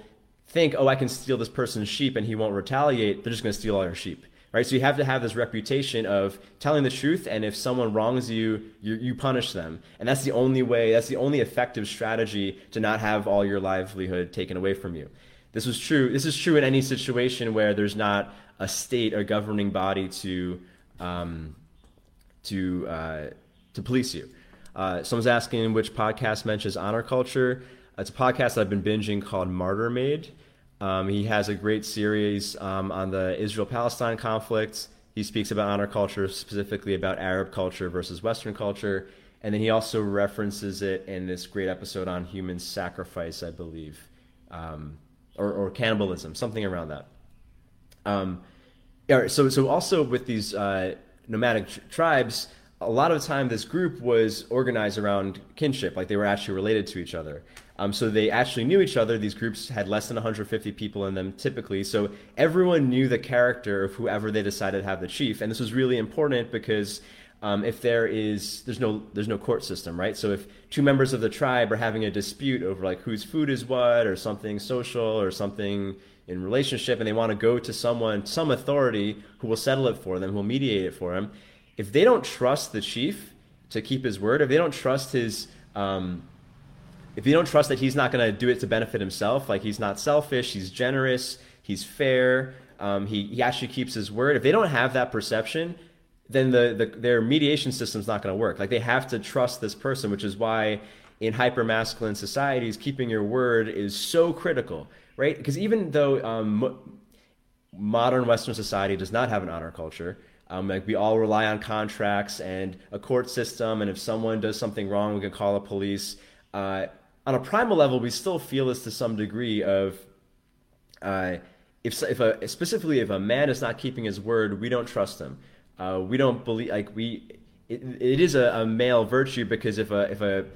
think, oh, I can steal this person's sheep and he won't retaliate, they're just going to steal all your sheep. Right? So you have to have this reputation of telling the truth, and if someone wrongs you, you, you punish them. And that's the only way, that's the only effective strategy to not have all your livelihood taken away from you. This was true. This is true in any situation where there's not a state or governing body to um, to uh, to police you. Uh, someone's asking which podcast mentions honor culture. It's a podcast I've been binging called Martyr Made. Um, he has a great series um, on the Israel Palestine conflict. He speaks about honor culture, specifically about Arab culture versus Western culture. And then he also references it in this great episode on human sacrifice, I believe, um, or, or, cannibalism, something around that. Um, so, so also with these uh, nomadic tr- tribes, a lot of the time this group was organized around kinship, like they were actually related to each other. Um, so they actually knew each other. These groups had less than 150 people in them typically. So everyone knew the character of whoever they decided to have the chief. And this was really important because um, if there is there's no there's no court system, right? So if two members of the tribe are having a dispute over like whose food is what or something social or something in relationship, and they want to go to someone, some authority who will settle it for them, who will mediate it for them, if they don't trust the chief to keep his word, if they don't trust his um, if you don't trust that he's not going to do it to benefit himself, like he's not selfish, he's generous, he's fair, um, he, he actually keeps his word. If they don't have that perception, then the, the their mediation system's not going to work. Like they have to trust this person, which is why in hyper masculine societies, keeping your word is so critical, right? Because even though um, modern Western society does not have an honor culture, um, like we all rely on contracts and a court system, and if someone does something wrong, we can call the police. Uh, on a primal level, we still feel this to some degree of uh, if, if a, specifically if a man is not keeping his word, we don't trust him. Uh, we don't believe like we it, it is a, a male virtue because if a if a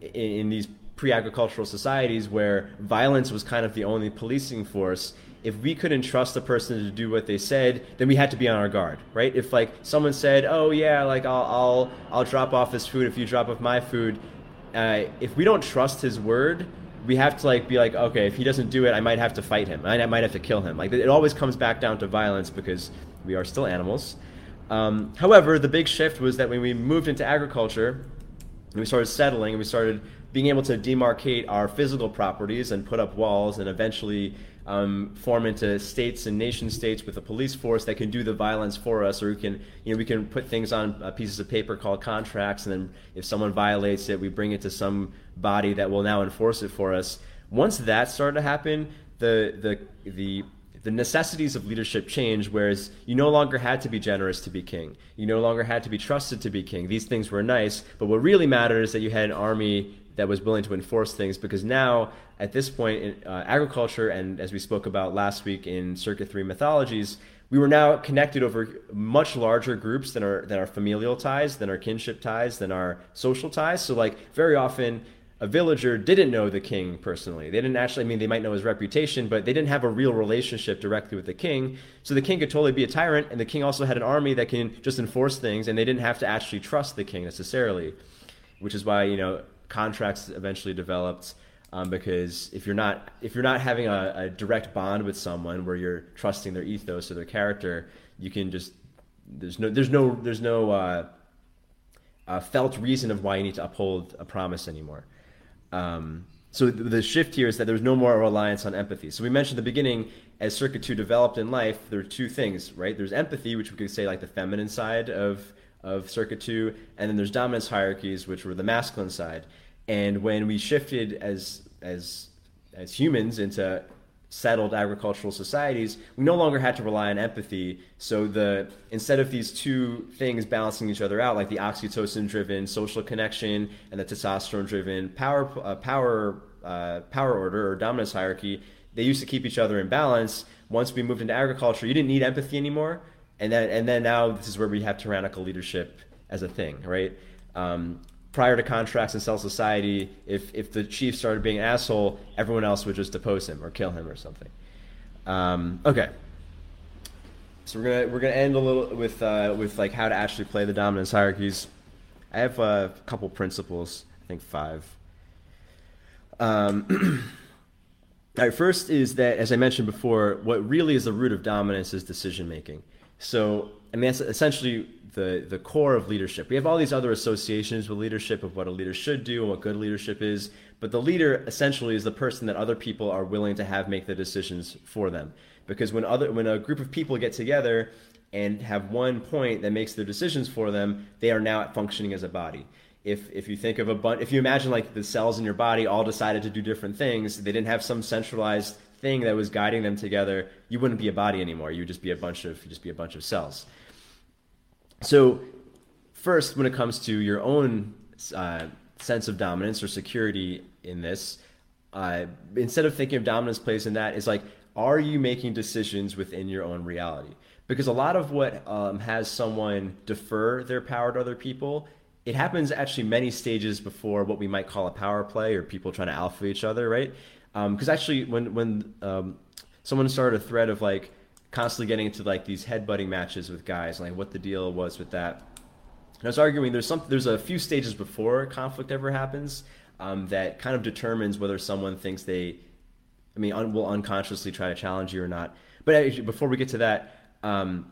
in, in these pre-agricultural societies where violence was kind of the only policing force if we couldn't trust the person to do what they said, then we had to be on our guard, right? If like someone said, "Oh yeah, like I'll I'll I'll drop off this food if you drop off my food," uh, if we don't trust his word, we have to like be like, okay, if he doesn't do it, I might have to fight him. I might have to kill him. Like it always comes back down to violence because we are still animals. Um, however, the big shift was that when we moved into agriculture, and we started settling, and we started being able to demarcate our physical properties and put up walls, and eventually um, form into states and nation states with a police force that can do the violence for us, or we can, you know, we can put things on uh, pieces of paper called contracts, and then if someone violates it, we bring it to some body that will now enforce it for us. Once that started to happen, the the the the necessities of leadership changed, whereas you no longer had to be generous to be king. You no longer had to be trusted to be king. These things were nice, but what really mattered is that you had an army that was willing to enforce things because now at this point in uh, agriculture and as we spoke about last week in circuit 3 mythologies we were now connected over much larger groups than our than our familial ties than our kinship ties than our social ties so like very often a villager didn't know the king personally. They didn't actually, I mean, they might know his reputation, but they didn't have a real relationship directly with the king. So the king could totally be a tyrant, and the king also had an army that can just enforce things, and they didn't have to actually trust the king necessarily, which is why, you know, contracts eventually developed um, because if you're not if you're not having a, a, direct bond with someone where you're trusting their ethos or their character, you can just there's no there's no there's no uh, uh, felt reason of why you need to uphold a promise anymore. Um, so the, the shift here is that there's no more reliance on empathy. So we mentioned at the beginning, as Circuit Two developed in life, there are two things, right? There's empathy, which we could say like the feminine side of of Circuit 2, and then there's dominance hierarchies, which were the masculine side. And when we shifted as as as humans into settled agricultural societies, we no longer had to rely on empathy. So the instead of these two things balancing each other out, like the oxytocin-driven social connection and the testosterone-driven power uh, power uh, power order or dominance hierarchy, they used to keep each other in balance. Once we moved into agriculture, you didn't need empathy anymore and then and then now this is where we have tyrannical leadership as a thing, right? Um, prior to contracts and cell society, if if the chief started being asshole, everyone else would just depose him or kill him or something. Um, okay, so we're gonna we're gonna end a little with uh, with like how to actually play the dominance hierarchies. I have a couple principles, I think five. Um, [clears throat] all right, first is that, as I mentioned before, what really is the root of dominance is decision making. So, I mean, that's essentially the, the core of leadership. We have all these other associations with leadership of what a leader should do and what good leadership is, but the leader essentially is the person that other people are willing to have make the decisions for them. Because when other when a group of people get together and have one point that makes their decisions for them, they are now functioning as a body. If if you think of a bunch, if you imagine like the cells in your body all decided to do different things, they didn't have some centralized thing that was guiding them together, you wouldn't be a body anymore. You would just be a bunch of just be a bunch of cells. So, first, when it comes to your own uh, sense of dominance or security in this, uh, instead of thinking of dominance plays in that, is like, are you making decisions within your own reality? Because a lot of what um, has someone defer their power to other people it happens actually many stages before what we might call a power play or people trying to alpha each other, right? because um, actually when when um, someone started a thread of like constantly getting into like these headbutting matches with guys, like what the deal was with that. And I was arguing there's some there's a few stages before conflict ever happens um, that kind of determines whether someone thinks they, I mean, un, will unconsciously try to challenge you or not. But before we get to that, um,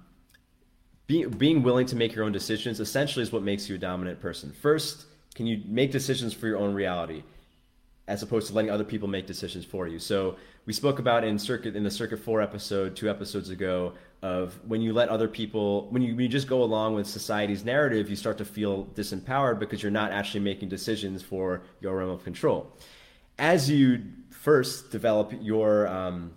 being being willing to make your own decisions essentially is what makes you a dominant person. First, can you make decisions for your own reality? as opposed to letting other people make decisions for you. So we spoke about in circuit in the circuit 4 episode 2 episodes ago of when you let other people when you, when you just go along with society's narrative you start to feel disempowered because you're not actually making decisions for your realm of control. As you first develop your um,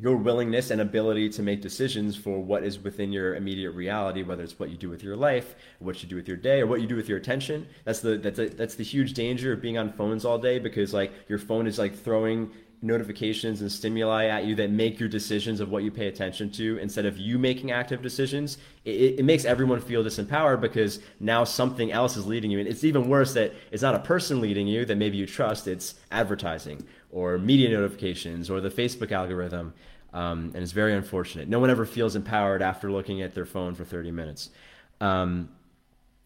your willingness and ability to make decisions for what is within your immediate reality, whether it's what you do with your life, what you do with your day, or what you do with your attention. That's the that's a, that's the huge danger of being on phones all day because like your phone is like throwing notifications and stimuli at you that make your decisions of what you pay attention to instead of you making active decisions, it, it, makes everyone feel disempowered because now something else is leading you. And it's even worse that it's not a person leading you that maybe you trust, it's advertising or media notifications or the Facebook algorithm. Um, and it's very unfortunate. No one ever feels empowered after looking at their phone for 30 minutes. Um,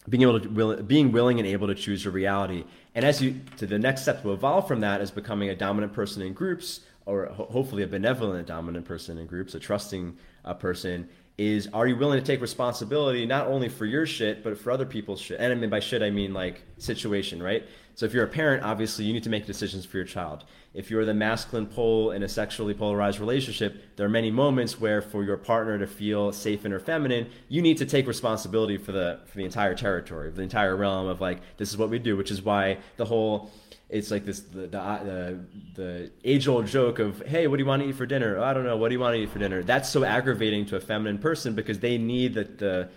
being able to being willing and able to choose your reality. And as you to the next step to evolve from that is becoming a dominant person in groups, or ho- hopefully a benevolent dominant person in groups, a trusting uh, person. Is are you willing to take responsibility not only for your shit but for other people's shit? And I mean by shit I mean like situation, right? So if you're a parent, obviously you need to make decisions for your child. If you're the masculine pole in a sexually polarized relationship, there are many moments where for your partner to feel safe and or feminine, you need to take responsibility for the for the entire territory, the entire realm of like this is what we do, which is why the whole it's like this the the, uh, the age old joke of hey what do you want to eat for dinner? Oh, i don't know what do you want to eat for dinner? That's so aggravating to a feminine person because they need the, the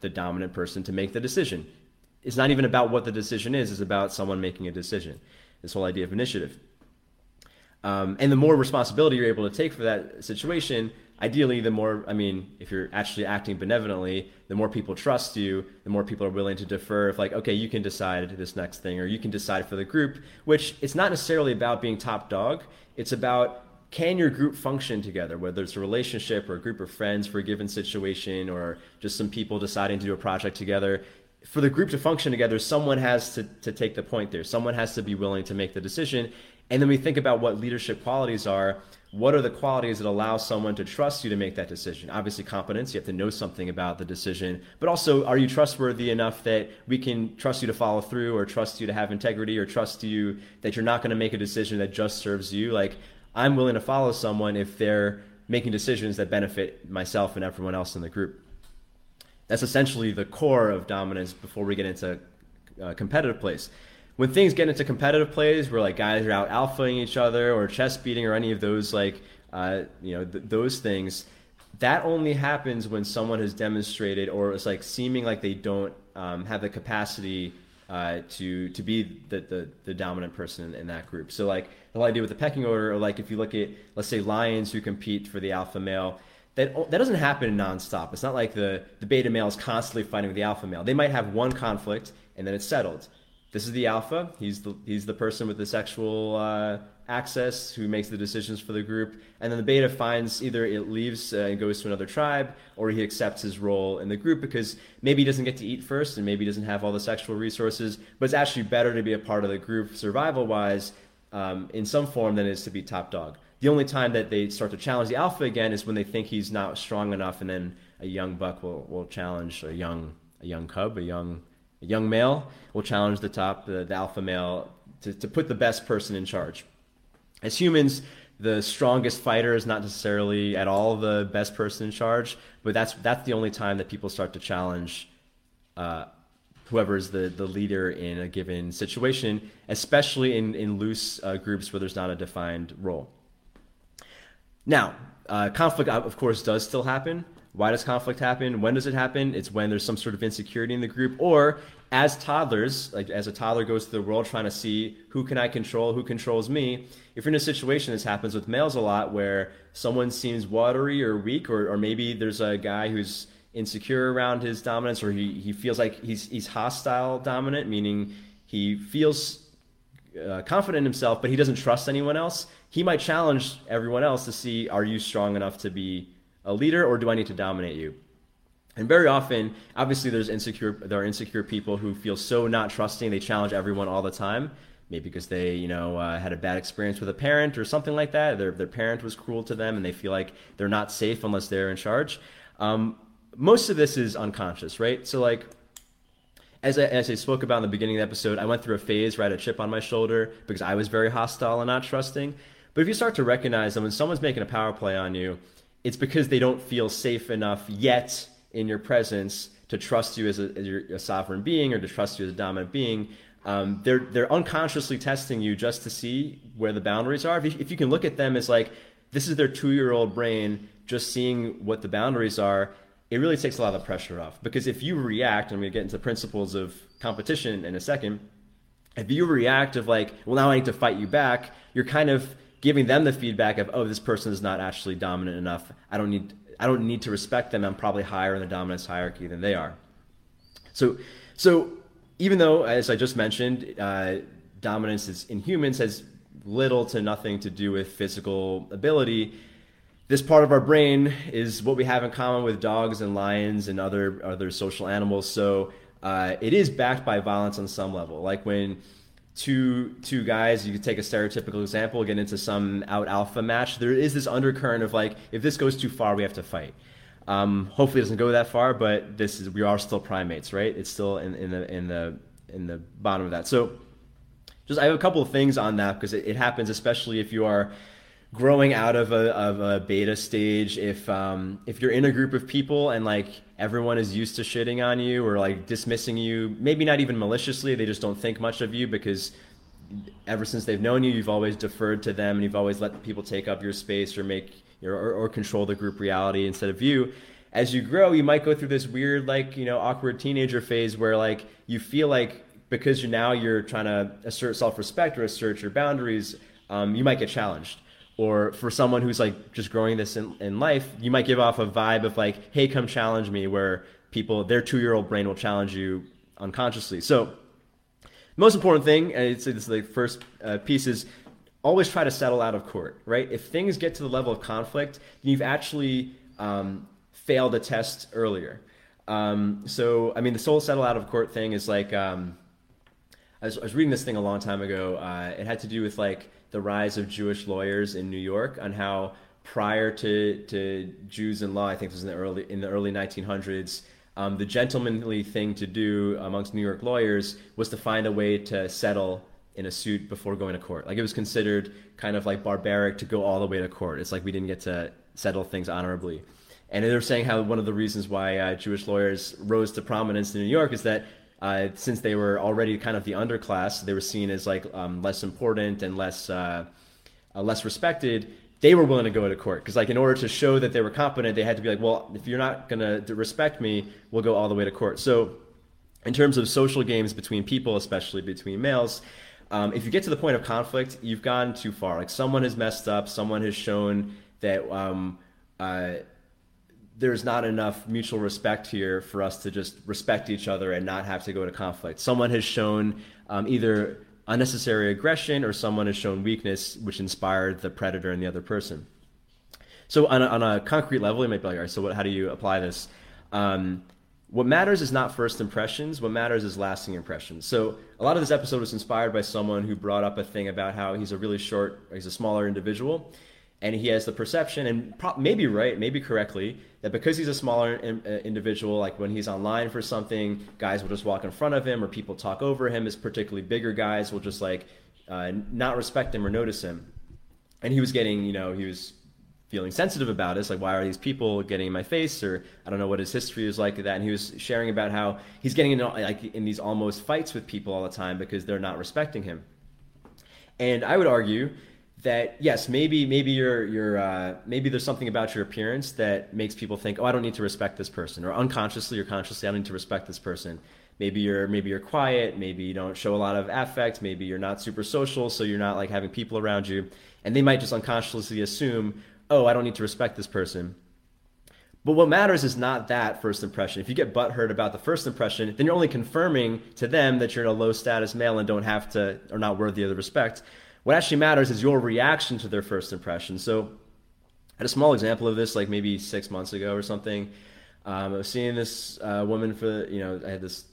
the dominant person to make the decision it's not even about what the decision is, it's about someone making a decision. This whole idea of initiative. Um, and the more responsibility you're able to take for that situation, ideally, the more, I mean, if you're actually acting benevolently, the more people trust you, the more people are willing to defer. If, like, okay, you can decide this next thing, or you can decide for the group, which it's not necessarily about being top dog. It's about can your group function together, whether it's a relationship or a group of friends for a given situation, or just some people deciding to do a project together? For the group to function together, someone has to, to take the point there. Someone has to be willing to make the decision. And then we think about what leadership qualities are. What are the qualities that allow someone to trust you to make that decision? Obviously, competence, you have to know something about the decision, but also, are you trustworthy enough that we can trust you to follow through, or trust you to have integrity, or trust you that you're not going to make a decision that just serves you? Like, I'm willing to follow someone if they're making decisions that benefit myself and everyone else in the group that's essentially the core of dominance before we get into uh, competitive plays. When things get into competitive plays, where like guys are out alphaing each other or chest beating or any of those like uh, you know th- those things, that only happens when someone has demonstrated or it's like seeming like they don't um, have the capacity uh, to to be the, the, the dominant person in that group. So like the whole idea with the pecking order, or like if you look at let's say lions who compete for the alpha male, that that doesn't happen nonstop. It's not like the the beta male is constantly fighting with the alpha male. They might have one conflict and then it's settled. This is the alpha. He's the he's the person with the sexual uh, access who makes the decisions for the group, and then the beta finds either it leaves uh, and goes to another tribe, or he accepts his role in the group because maybe he doesn't get to eat first, and maybe he doesn't have all the sexual resources. But it's actually better to be a part of the group survival wise um, in some form than it is to be top dog. The only time that they start to challenge the alpha again is when they think he's not strong enough, and then a young buck will, will challenge a young a young cub, a young a young male will challenge the top the, the alpha male to, to put the best person in charge. As humans, the strongest fighter is not necessarily at all the best person in charge, but that's that's the only time that people start to challenge uh, whoever is the, the leader in a given situation, especially in, in loose uh, groups where there's not a defined role. Now, uh, conflict, of course, does still happen. Why does conflict happen? When does it happen? It's when there's some sort of insecurity in the group, or as toddlers, like as a toddler goes through the world trying to see who can I control, who controls me. If you're in a situation, this happens with males a lot, where someone seems watery or weak, or, or maybe there's a guy who's insecure around his dominance, or he, he feels like he's he's hostile dominant, meaning he feels uh, confident in himself, but he doesn't trust anyone else he might challenge everyone else to see are you strong enough to be a leader or do I need to dominate you? And very often, obviously, there's insecure. There are insecure people who feel so not trusting. They challenge everyone all the time, maybe because they, you know, uh, had a bad experience with a parent or something like that. Their their parent was cruel to them, and they feel like they're not safe unless they're in charge. Um, most of this is unconscious, right? So, like, as I, as I spoke about in the beginning of the episode, I went through a phase where I had a chip on my shoulder because I was very hostile and not trusting. But if you start to recognize that when someone's making a power play on you, it's because they don't feel safe enough yet in your presence to trust you as a, as a sovereign being or to trust you as a dominant being. Um, they're they're unconsciously testing you just to see where the boundaries are. If you, if you can look at them as like this is their two year old brain just seeing what the boundaries are, it really takes a lot of pressure off. Because if you react, and to get into principles of competition in a second. If you react of like, well, now I need to fight you back, you're kind of giving them the feedback of, oh, this person is not actually dominant enough. I don't need I don't need to respect them. I'm probably higher in the dominance hierarchy than they are. So so even though, as I just mentioned, uh, dominance is, in humans has little to nothing to do with physical ability. This part of our brain is what we have in common with dogs and lions and other other social animals. So uh, it is backed by violence on some level. Like when two two guys, you could take a stereotypical example, get into some out alpha match. There is this undercurrent of like, if this goes too far, we have to fight. Um, hopefully, it doesn't go that far, but this is we are still primates, right? It's still in, in the in the in the bottom of that. So, just I have a couple of things on that because it, it happens, especially if you are growing out of a, of a beta stage if um, if you're in a group of people and like everyone is used to shitting on you or like dismissing you maybe not even maliciously they just don't think much of you because ever since they've known you you've always deferred to them and you've always let people take up your space or make or, or control the group reality instead of you. As you grow you might go through this weird like you know awkward teenager phase where like you feel like because you're now you're trying to assert self-respect or assert your boundaries um, you might get challenged or for someone who's like just growing this in, in life you might give off a vibe of like hey come challenge me where people their two year old brain will challenge you unconsciously. So most important thing and it's, it's the first uh, piece is always try to settle out of court right? If things get to the level of conflict then you've actually um, failed a test earlier. Um, so i mean the soul settle out of court thing is like um, I, was, I, was, reading this thing a long time ago. Uh, it had to do with like the rise of Jewish lawyers in New York on how prior to, to Jews in law, I think this was in the early in the early 1900s, um, the gentlemanly thing to do amongst New York lawyers was to find a way to settle in a suit before going to court. Like it was considered kind of like barbaric to go all the way to court. It's like we didn't get to settle things honorably. And they were saying how one of the reasons why uh, Jewish lawyers rose to prominence in New York is that uh, since they were already kind of the underclass, they were seen as like um, less important and less uh, uh, less respected. They were willing to go to court because, like, in order to show that they were competent, they had to be like, well, if you're not gonna respect me, we'll go all the way to court. So, in terms of social games between people, especially between males, um, if you get to the point of conflict, you've gone too far. Like, someone has messed up, someone has shown that. Um, uh, there's not enough mutual respect here for us to just respect each other and not have to go to conflict. Someone has shown um, either unnecessary aggression or someone has shown weakness, which inspired the predator and the other person. So, on a, on a concrete level, you might be like, all right, so what, how do you apply this? Um, what matters is not first impressions. What matters is lasting impressions. So, a lot of this episode was inspired by someone who brought up a thing about how he's a really short, he's a smaller individual and he has the perception and pro- maybe right maybe correctly that because he's a smaller in, uh, individual like when he's online for something guys will just walk in front of him or people talk over him. As particularly bigger guys will just like uh, not respect him or notice him. And he was getting you know he was feeling sensitive about it. Like why are these people getting in my face? Or i don't know what his history is like that. And he was sharing about how he's getting in like in these almost fights with people all the time because they're not respecting him. And i would argue that yes, maybe maybe you're you're uh, maybe there's something about your appearance that makes people think, oh, I don't need to respect this person, or unconsciously or consciously, I don't need to respect this person. Maybe you're maybe you're quiet, maybe you don't show a lot of affect, maybe you're not super social, so you're not like having people around you, and they might just unconsciously assume, oh, I don't need to respect this person. But what matters is not that first impression. If you get butthurt about the first impression, then you're only confirming to them that you're a low status male and don't have to, or not worthy of the respect. What actually matters is your reaction to their first impression. So, I had a small example of this, like maybe six months ago or something. Um, I was seeing this uh, woman for, you know, I had this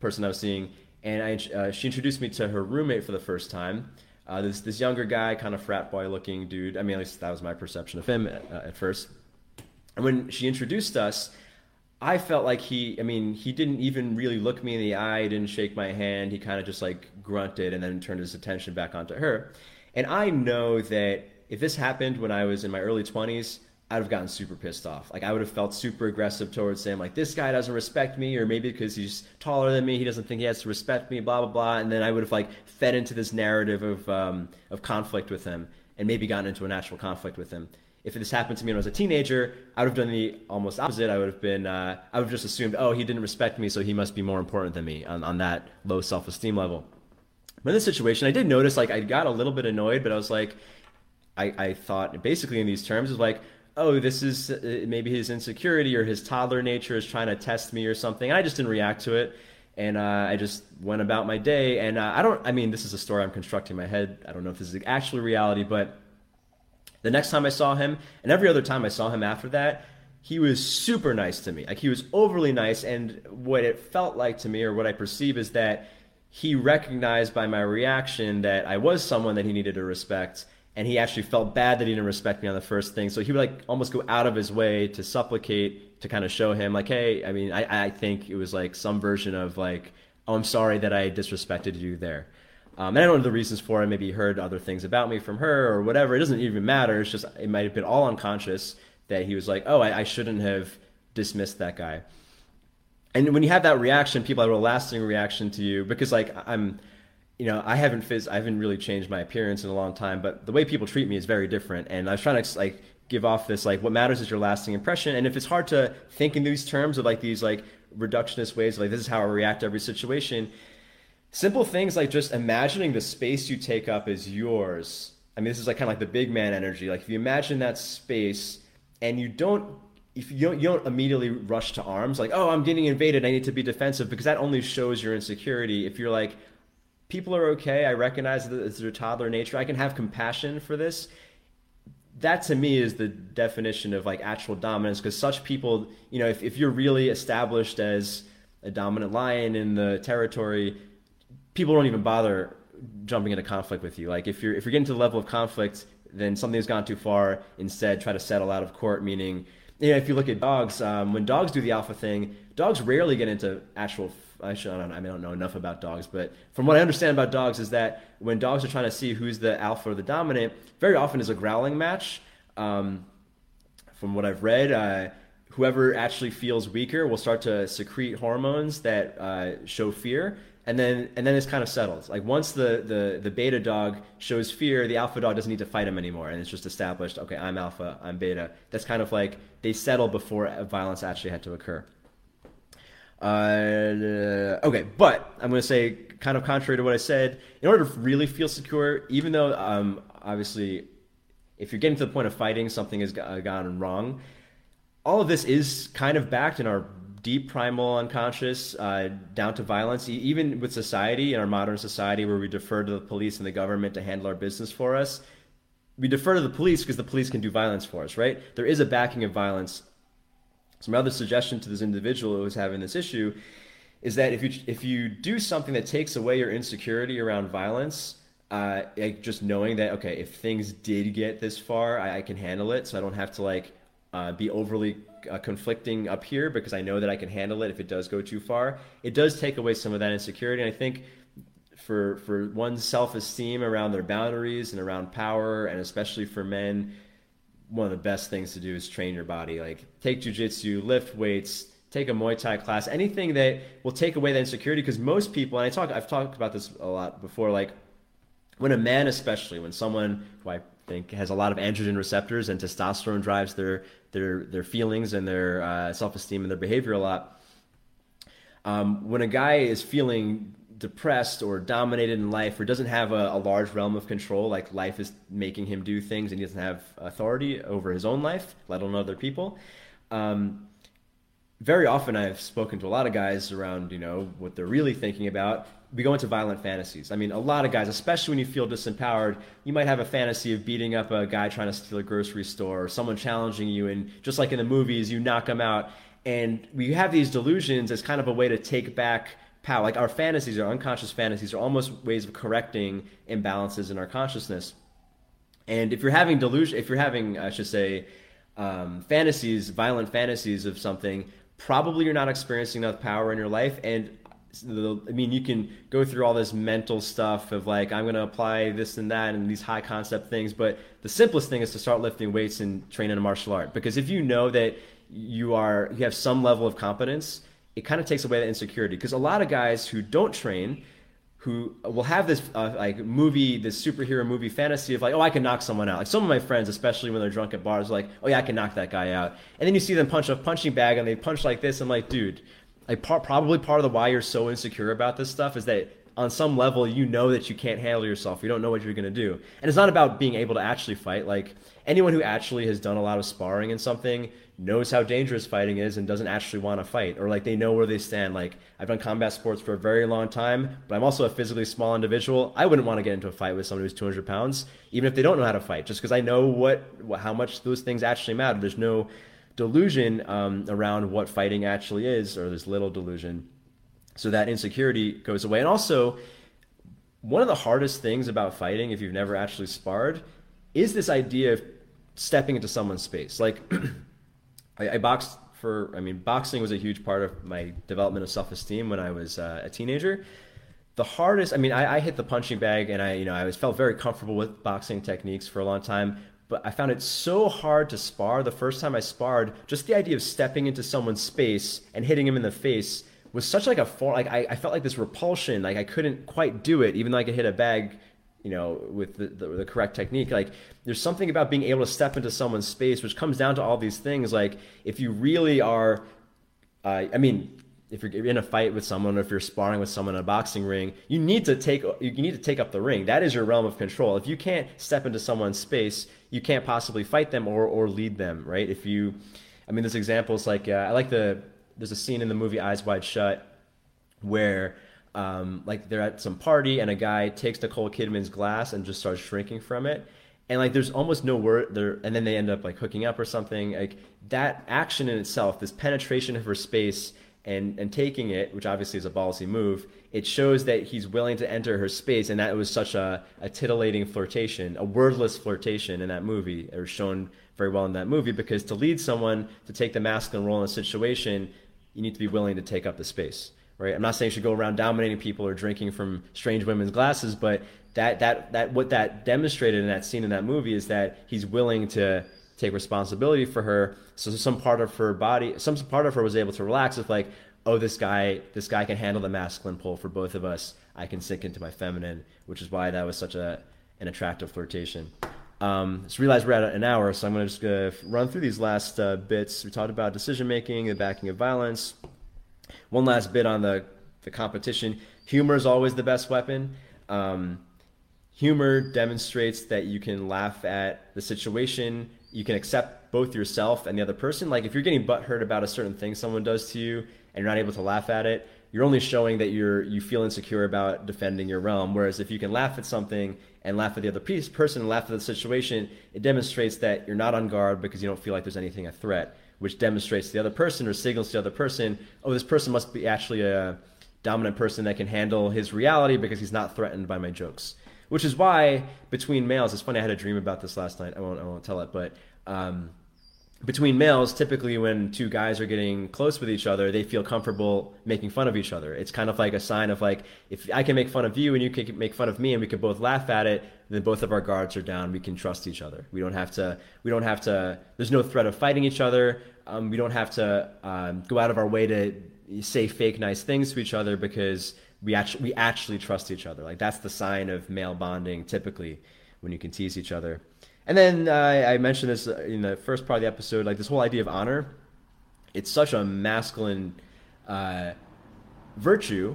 person I was seeing, and I, uh, she introduced me to her roommate for the first time. Uh, this this younger guy, kind of frat boy looking dude. I mean, at least that was my perception of him at, uh, at first. And when she introduced us, I felt like he, I mean, he didn't even really look me in the eye, didn't shake my hand. He kind of just like grunted and then turned his attention back onto her. And I know that if this happened when I was in my early 20s, I'd have gotten super pissed off. Like I would have felt super aggressive towards him, like this guy doesn't respect me, or maybe because he's taller than me, he doesn't think he has to respect me, blah blah blah. And then I would have like fed into this narrative of um, of conflict with him, and maybe gotten into a natural conflict with him if this happened to me when I was a teenager, I would have done the almost opposite. I would have been, uh, I would have just assumed, oh, he didn't respect me, so he must be more important than me on, on that low self esteem level. But in this situation, I did notice like I got a little bit annoyed, but I was like, I, I thought basically in these terms of like, oh, this is uh, maybe his insecurity or his toddler nature is trying to test me or something. I just didn't react to it. And uh, I just went about my day. And uh, I don't, I mean, this is a story I'm constructing in my head. I don't know if this is actually reality, but the next time I saw him, and every other time I saw him after that, he was super nice to me. Like he was overly nice. And what it felt like to me, or what I perceive, is that he recognized by my reaction that I was someone that he needed to respect and he actually felt bad that he didn't respect me on the first thing. So he would like almost go out of his way to supplicate to kind of show him like, hey, I mean, I, I think it was like some version of like, oh, I'm sorry that I disrespected you there. Um, and I don't know the reasons for it. Maybe he heard other things about me from her or whatever. It doesn't even matter. It's just it might have been all unconscious that he was like, oh, I, I shouldn't have dismissed that guy. And when you have that reaction, people have a lasting reaction to you because like I'm you know, I haven't I haven't really changed my appearance in a long time, but the way people treat me is very different. And I was trying to like give off this like what matters is your lasting impression. And if it's hard to think in these terms of like these like reductionist ways, like this is how I react to every situation. Simple things like just imagining the space you take up is yours. I mean, this is like kind of like the big man energy. Like if you imagine that space and you don't if you don't, you don't immediately rush to arms like oh i'm getting invaded i need to be defensive because that only shows your insecurity if you're like people are okay. I recognize that it's their toddler nature. I can have compassion for this. That to me is the definition of like actual dominance because such people, you know, if, if you're really established as a dominant lion in the territory, people don't even bother jumping into conflict with you. Like if you're if you're getting to the level of conflict, then something's gone too far. Instead, try to settle out of court. Meaning, know, if you look at dogs, um, when dogs do the alpha thing, dogs rarely get into actual I should I don't, I, mean, I don't know enough about dogs, but from what I understand about dogs is that when dogs are trying to see who's the alpha or the dominant, very often is a growling match. Um, from what I've read, uh, whoever actually feels weaker will start to secrete hormones that uh, show fear, and then and then it's kind of settled. Like once the, the the beta dog shows fear, the alpha dog doesn't need to fight him anymore, and it's just established. Okay, I'm alpha, I'm beta. That's kind of like they settle before violence actually had to occur. Uh, okay, but I'm going to say, kind of contrary to what I said, in order to really feel secure, even though um, obviously, if you're getting to the point of fighting, something has gone wrong. All of this is kind of backed in our deep primal unconscious, uh, down to violence. Even with society, in our modern society, where we defer to the police and the government to handle our business for us, we defer to the police because the police can do violence for us, right? There is a backing of violence some other suggestion to this individual who's having this issue is that if you if you do something that takes away your insecurity around violence, uh, like just knowing that okay, if things did get this far, I, I can handle it, so I don't have to like uh, be overly uh, conflicting up here because I know that I can handle it if it does go too far. It does take away some of that insecurity, and I think for for one's self esteem around their boundaries and around power, and especially for men one of the best things to do is train your body. Like take jujitsu, lift weights, take a Muay Thai class, anything that will take away that insecurity. Because most people, and I talk, I've talked about this a lot before. Like when a man, especially when someone who I think has a lot of androgen receptors and testosterone drives their their their feelings and their uh, self esteem and their behavior a lot. Um, when a guy is feeling depressed or dominated in life or doesn't have a, a, large realm of control, like life is making him do things and he doesn't have authority over his own life, let alone other people. Um, very often I've spoken to a lot of guys around, you know, what they're really thinking about. We go into violent fantasies. I mean, a lot of guys, especially when you feel disempowered, you might have a fantasy of beating up a guy trying to steal a grocery store or someone challenging you. And just like in the movies, you knock them out. And we have these delusions as kind of a way to take back power. Like our fantasies, our unconscious fantasies, are almost ways of correcting imbalances in our consciousness. And if you're having delusion, if you're having, I should say, um, fantasies, violent fantasies of something, probably you're not experiencing enough power in your life. And I mean, you can go through all this mental stuff of like, I'm going to apply this and that and these high concept things. But the simplest thing is to start lifting weights and train in a martial art. Because if you know that you are, you have some level of competence, it kind of takes away that insecurity because a lot of guys who don't train who will have this uh, like movie this superhero movie fantasy of like oh i can knock someone out like some of my friends especially when they're drunk at bars like oh yeah i can knock that guy out and then you see them punch a punching bag and they punch like this i'm like dude like probably part of the why you're so insecure about this stuff is that on some level you know that you can't handle yourself. You don't know what you're going to do. And it's not about being able to actually fight. Like anyone who actually has done a lot of sparring in something knows how dangerous fighting is and doesn't actually want to fight or like they know where they stand like i've done combat sports for a very long time but i'm also a physically small individual i wouldn't want to get into a fight with someone who's 200 pounds even if they don't know how to fight just because i know what how much those things actually matter there's no delusion um, around what fighting actually is or there's little delusion so that insecurity goes away and also one of the hardest things about fighting if you've never actually sparred is this idea of stepping into someone's space like [clears throat] I, I, boxed for. I mean, boxing was a huge part of my development of self esteem when I was uh, a teenager. The hardest. I mean, I, I hit the punching bag, and I, you know, I was felt very comfortable with boxing techniques for a long time. But I found it so hard to spar. The first time I sparred, just the idea of stepping into someone's space and hitting him in the face was such like a form. Like I, I felt like this repulsion. Like I couldn't quite do it, even though I could hit a bag you know, with the, the, the, correct technique. Like, there's something about being able to step into someone's space, which comes down to all these things. Like, if you really are, uh, I mean, if you're in a fight with someone, or if you're sparring with someone in a boxing ring, you need to take you need to take up the ring. That is your realm of control. If you can't step into someone's space, you can't possibly fight them or or lead them, right? If you, I mean, there's examples like uh, I like the there's a scene in the movie Eyes Wide Shut where um, like they're at some party and a guy takes Nicole Kidman's glass and just starts shrinking from it. And like there's almost no word there, and then they end up like hooking up or something. Like that action in itself, this penetration of her space and and taking it, which obviously is a ballsy move, it shows that he's willing to enter her space, and that it was such a, a titillating flirtation, a wordless flirtation in that movie. It was shown very well in that movie because to lead someone to take the masculine role in a situation, you need to be willing to take up the space right? I'm not saying you should go around dominating people or drinking from strange women's glasses, but that that that what that demonstrated in that scene in that movie is that he's willing to take responsibility for her. So some part of her body, some part of her was able to relax. It's like, oh, this guy, this guy can handle the masculine pull for both of us. I can sink into my feminine, which is why that was such a an attractive flirtation. Um, just realized we're at an hour, so I'm going to just run through these last uh, bits. We talked about decision making, the backing of violence, one last bit on the, the competition. Humor is always the best weapon. Um, humor demonstrates that you can laugh at the situation. You can accept both yourself and the other person. Like if you're getting butthurt about a certain thing someone does to you and you're not able to laugh at it, you're only showing that you're you feel insecure about defending your realm. Whereas if you can laugh at something and laugh at the other piece, person and laugh at the situation, it demonstrates that you're not on guard because you don't feel like there's anything a threat which demonstrates to the other person or signals to the other person, oh, this person must be actually a dominant person that can handle his reality because he's not threatened by my jokes. Which is why between males, it's funny. I had a dream about this last night. I won't. I won't tell it, but. Um, between males, typically when two guys are getting close with each other, they feel comfortable making fun of each other. It's kind of like a sign of like, if I can make fun of you and you can make fun of me and we can both laugh at it, then both of our guards are down. We can trust each other. We don't have to, we don't have to, there's no threat of fighting each other. Um, we don't have to um, go out of our way to say fake nice things to each other because we actually, we actually trust each other. Like that's the sign of male bonding typically when you can tease each other. And then uh, I mentioned this in the first part of the episode, like this whole idea of honor. It's such a masculine uh, virtue,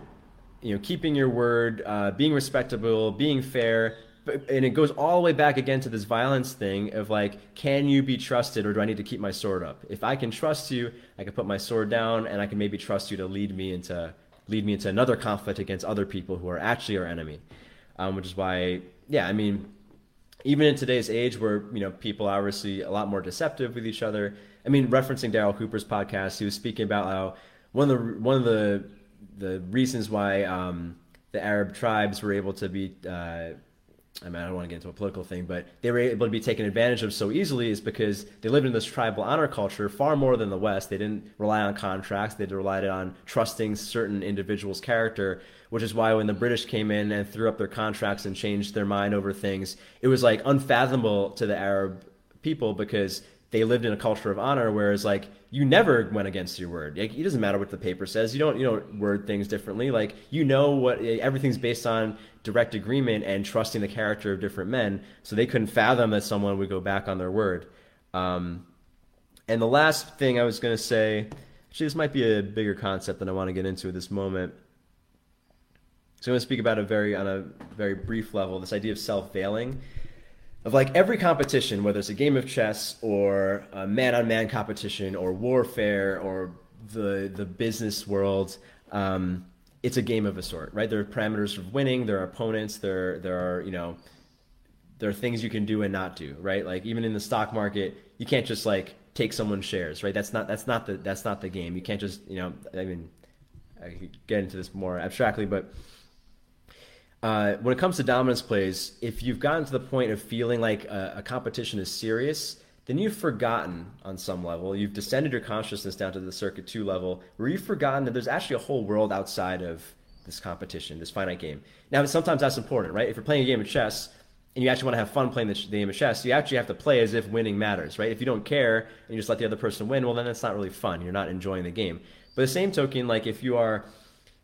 you know, keeping your word, uh, being respectable, being fair. And it goes all the way back again to this violence thing of like, can you be trusted or do I need to keep my sword up? If I can trust you, I can put my sword down and I can maybe trust you to lead me into lead me into another conflict against other people who are actually our enemy. Um, which is why, yeah, I mean, even in today's age where you know people are obviously a lot more deceptive with each other. I mean, referencing Darryl Cooper's podcast, he was speaking about how one of the one of the the reasons why um, the Arab tribes were able to be uh, I mean, I don't want to get into a political thing, but they were able to be taken advantage of so easily is because they lived in this tribal honor culture far more than the West. They didn't rely on contracts, they relied on trusting certain individuals' character, which is why when the British came in and threw up their contracts and changed their mind over things, it was like unfathomable to the Arab people because they lived in a culture of honor, whereas like you never went against your word. Like, it doesn't matter what the paper says. You don't you don't word things differently. Like you know what everything's based on direct agreement and trusting the character of different men. So they couldn't fathom that someone would go back on their word. Um, and the last thing I was going to say, actually, this might be a bigger concept than I want to get into at this moment. So I'm going to speak about a very on a very brief level this idea of self-veiling of like every competition, whether it's a game of chess or a man-on-man competition or warfare or the the business world, um, it's a game of a sort, right? There are parameters of winning. There are opponents. There there are you know there are things you can do and not do, right? Like even in the stock market, you can't just like take someone's shares, right? That's not that's not the that's not the game. You can't just you know I mean I could get into this more abstractly, but uh, when it comes to dominance plays, if you've gotten to the point of feeling like a, a, competition is serious, then you've forgotten on some level. You've descended your consciousness down to the circuit two level, where you've forgotten that there's actually a whole world outside of this competition, this finite game. Now, sometimes that's important, right? If you're playing a game of chess and you actually want to have fun playing the, the game of chess, you actually have to play as if winning matters, right? If you don't care and you just let the other person win, well, then it's not really fun. You're not enjoying the game. But the same token, like if you are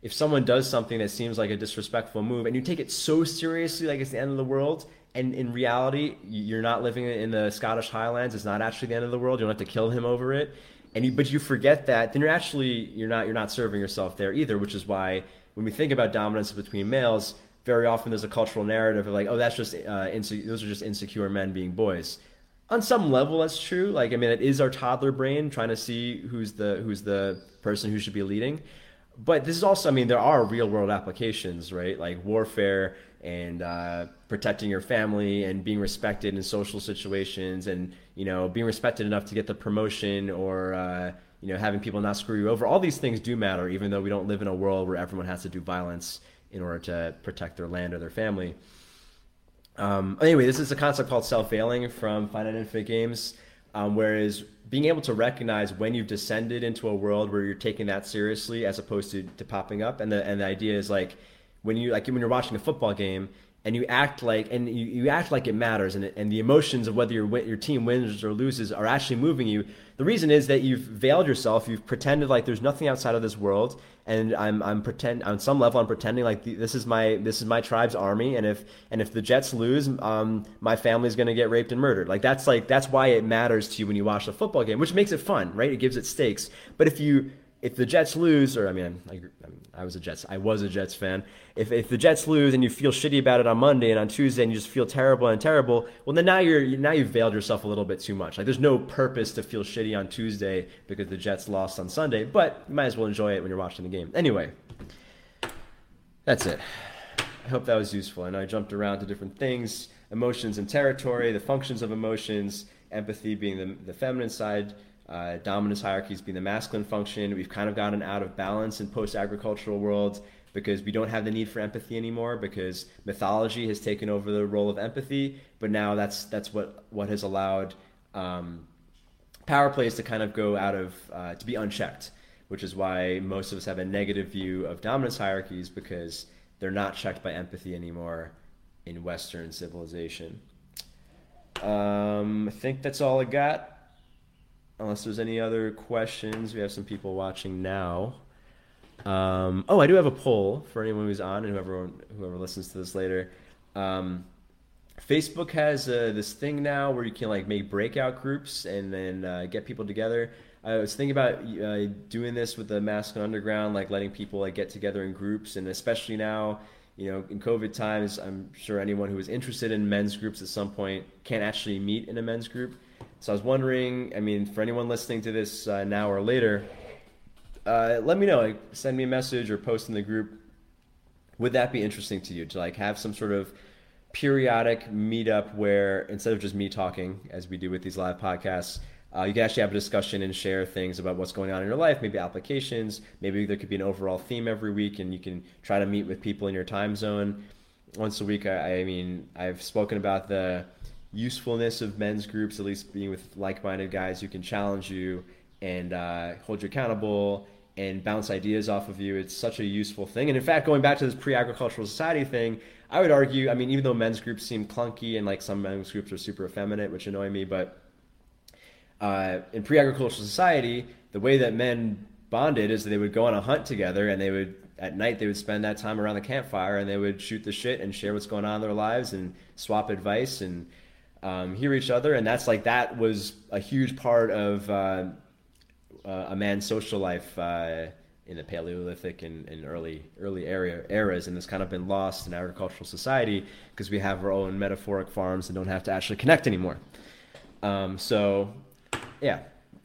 if someone does something that seems like a disrespectful move and you take it so seriously like it's the end of the world and in reality you're not living in the scottish highlands. It's not actually the end of the world. You don't have to kill him over it. And you, but you forget that then you're actually you're not you're not serving yourself there either which is why when we think about dominance between males very often there's a cultural narrative of like oh that's just uh, inse- those are just insecure men being boys. On some level that's true. Like i mean it is our toddler brain trying to see who's the who's the person who should be leading but this is also, I mean, there are real world applications, right? Like warfare and uh, protecting your family and being respected in social situations and, you know, being respected enough to get the promotion or, uh, you know, having people not screw you over. All these things do matter, even though we don't live in a world where everyone has to do violence in order to protect their land or their family. Um, anyway, this is a concept called self-veiling from Finite Infinite Games, um, whereas being able to recognize when you've descended into a world where you're taking that seriously as opposed to, to popping up. And the and the idea is like when you like when you're watching a football game and you act like and you, you act like it matters and, and the emotions of whether your your team wins or loses are actually moving you. The reason is that you've veiled yourself. You've pretended like there's nothing outside of this world and I'm I'm pretend on some level I'm pretending like the, this is my this is my tribe's army and if and if the Jets lose um my family's going to get raped and murdered. Like that's like that's why it matters to you when you watch a football game which makes it fun right? It gives it stakes. But if you if the Jets lose, or I mean, I, I, was a Jets, I was a Jets fan. If, if the Jets lose and you feel shitty about it on Monday and on Tuesday and you just feel terrible and terrible, well then now you're now you've veiled yourself a little bit too much. Like there's no purpose to feel shitty on Tuesday because the Jets lost on Sunday, but you might as well enjoy it when you're watching the game. Anyway, that's it. I hope that was useful. I know I jumped around to different things, emotions and territory, the functions of emotions, empathy being the, the feminine side uh, dominance hierarchies being the masculine function. We've kind of gotten out of balance in post-agricultural worlds because we don't have the need for empathy anymore because mythology has taken over the role of empathy. But now that's that's what what has allowed um, power plays to kind of go out of uh, to be unchecked, which is why most of us have a negative view of dominance hierarchies because they're not checked by empathy anymore in Western civilization. Um, I think that's all I got unless there's any other questions, we have some people watching now. Um, oh, I do have a poll for anyone who's on and whoever whoever listens to this later. Um, Facebook has uh, this thing now where you can like make breakout groups and then uh, get people together. I was thinking about uh, doing this with the Masculine Underground, like letting people like get together in groups, and especially now, you know, in COVID times, I'm sure anyone who is interested in men's groups at some point can't actually meet in a men's group. So I was wondering, I mean, for anyone listening to this uh, now or later, uh, let me know. Like, send me a message or post in the group. Would that be interesting to you to like have some sort of periodic meetup where instead of just me talking as we do with these live podcasts, uh, you can actually have a discussion and share things about what's going on in your life, maybe applications, maybe there could be an overall theme every week, and you can try to meet with people in your time zone once a week. I, I mean, I've spoken about the usefulness of men's groups, at least being with like-minded guys who can challenge you and uh, hold you accountable and bounce ideas off of you. It's such a useful thing. And in fact, going back to this pre-agricultural society thing, I would argue, I mean, even though men's groups seem clunky and like some men's groups are super effeminate, which annoy me, but uh, in pre-agricultural society, the way that men bonded is that they would go on a hunt together and they would at night they would spend that time around the campfire and they would shoot the shit and share what's going on in their lives and swap advice and um, hear each other, and that's like that was a huge part of uh, uh, a man's social life. Uh, in the Paleolithic and, and early early area eras, and it's kind of been lost in agricultural society because we have our own metaphoric farms and don't have to actually connect anymore. Um, so, yeah,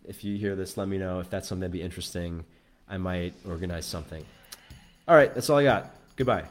if you hear this, let me know if that's something that'd be interesting. I might organize something. All right, that's all I got. Goodbye.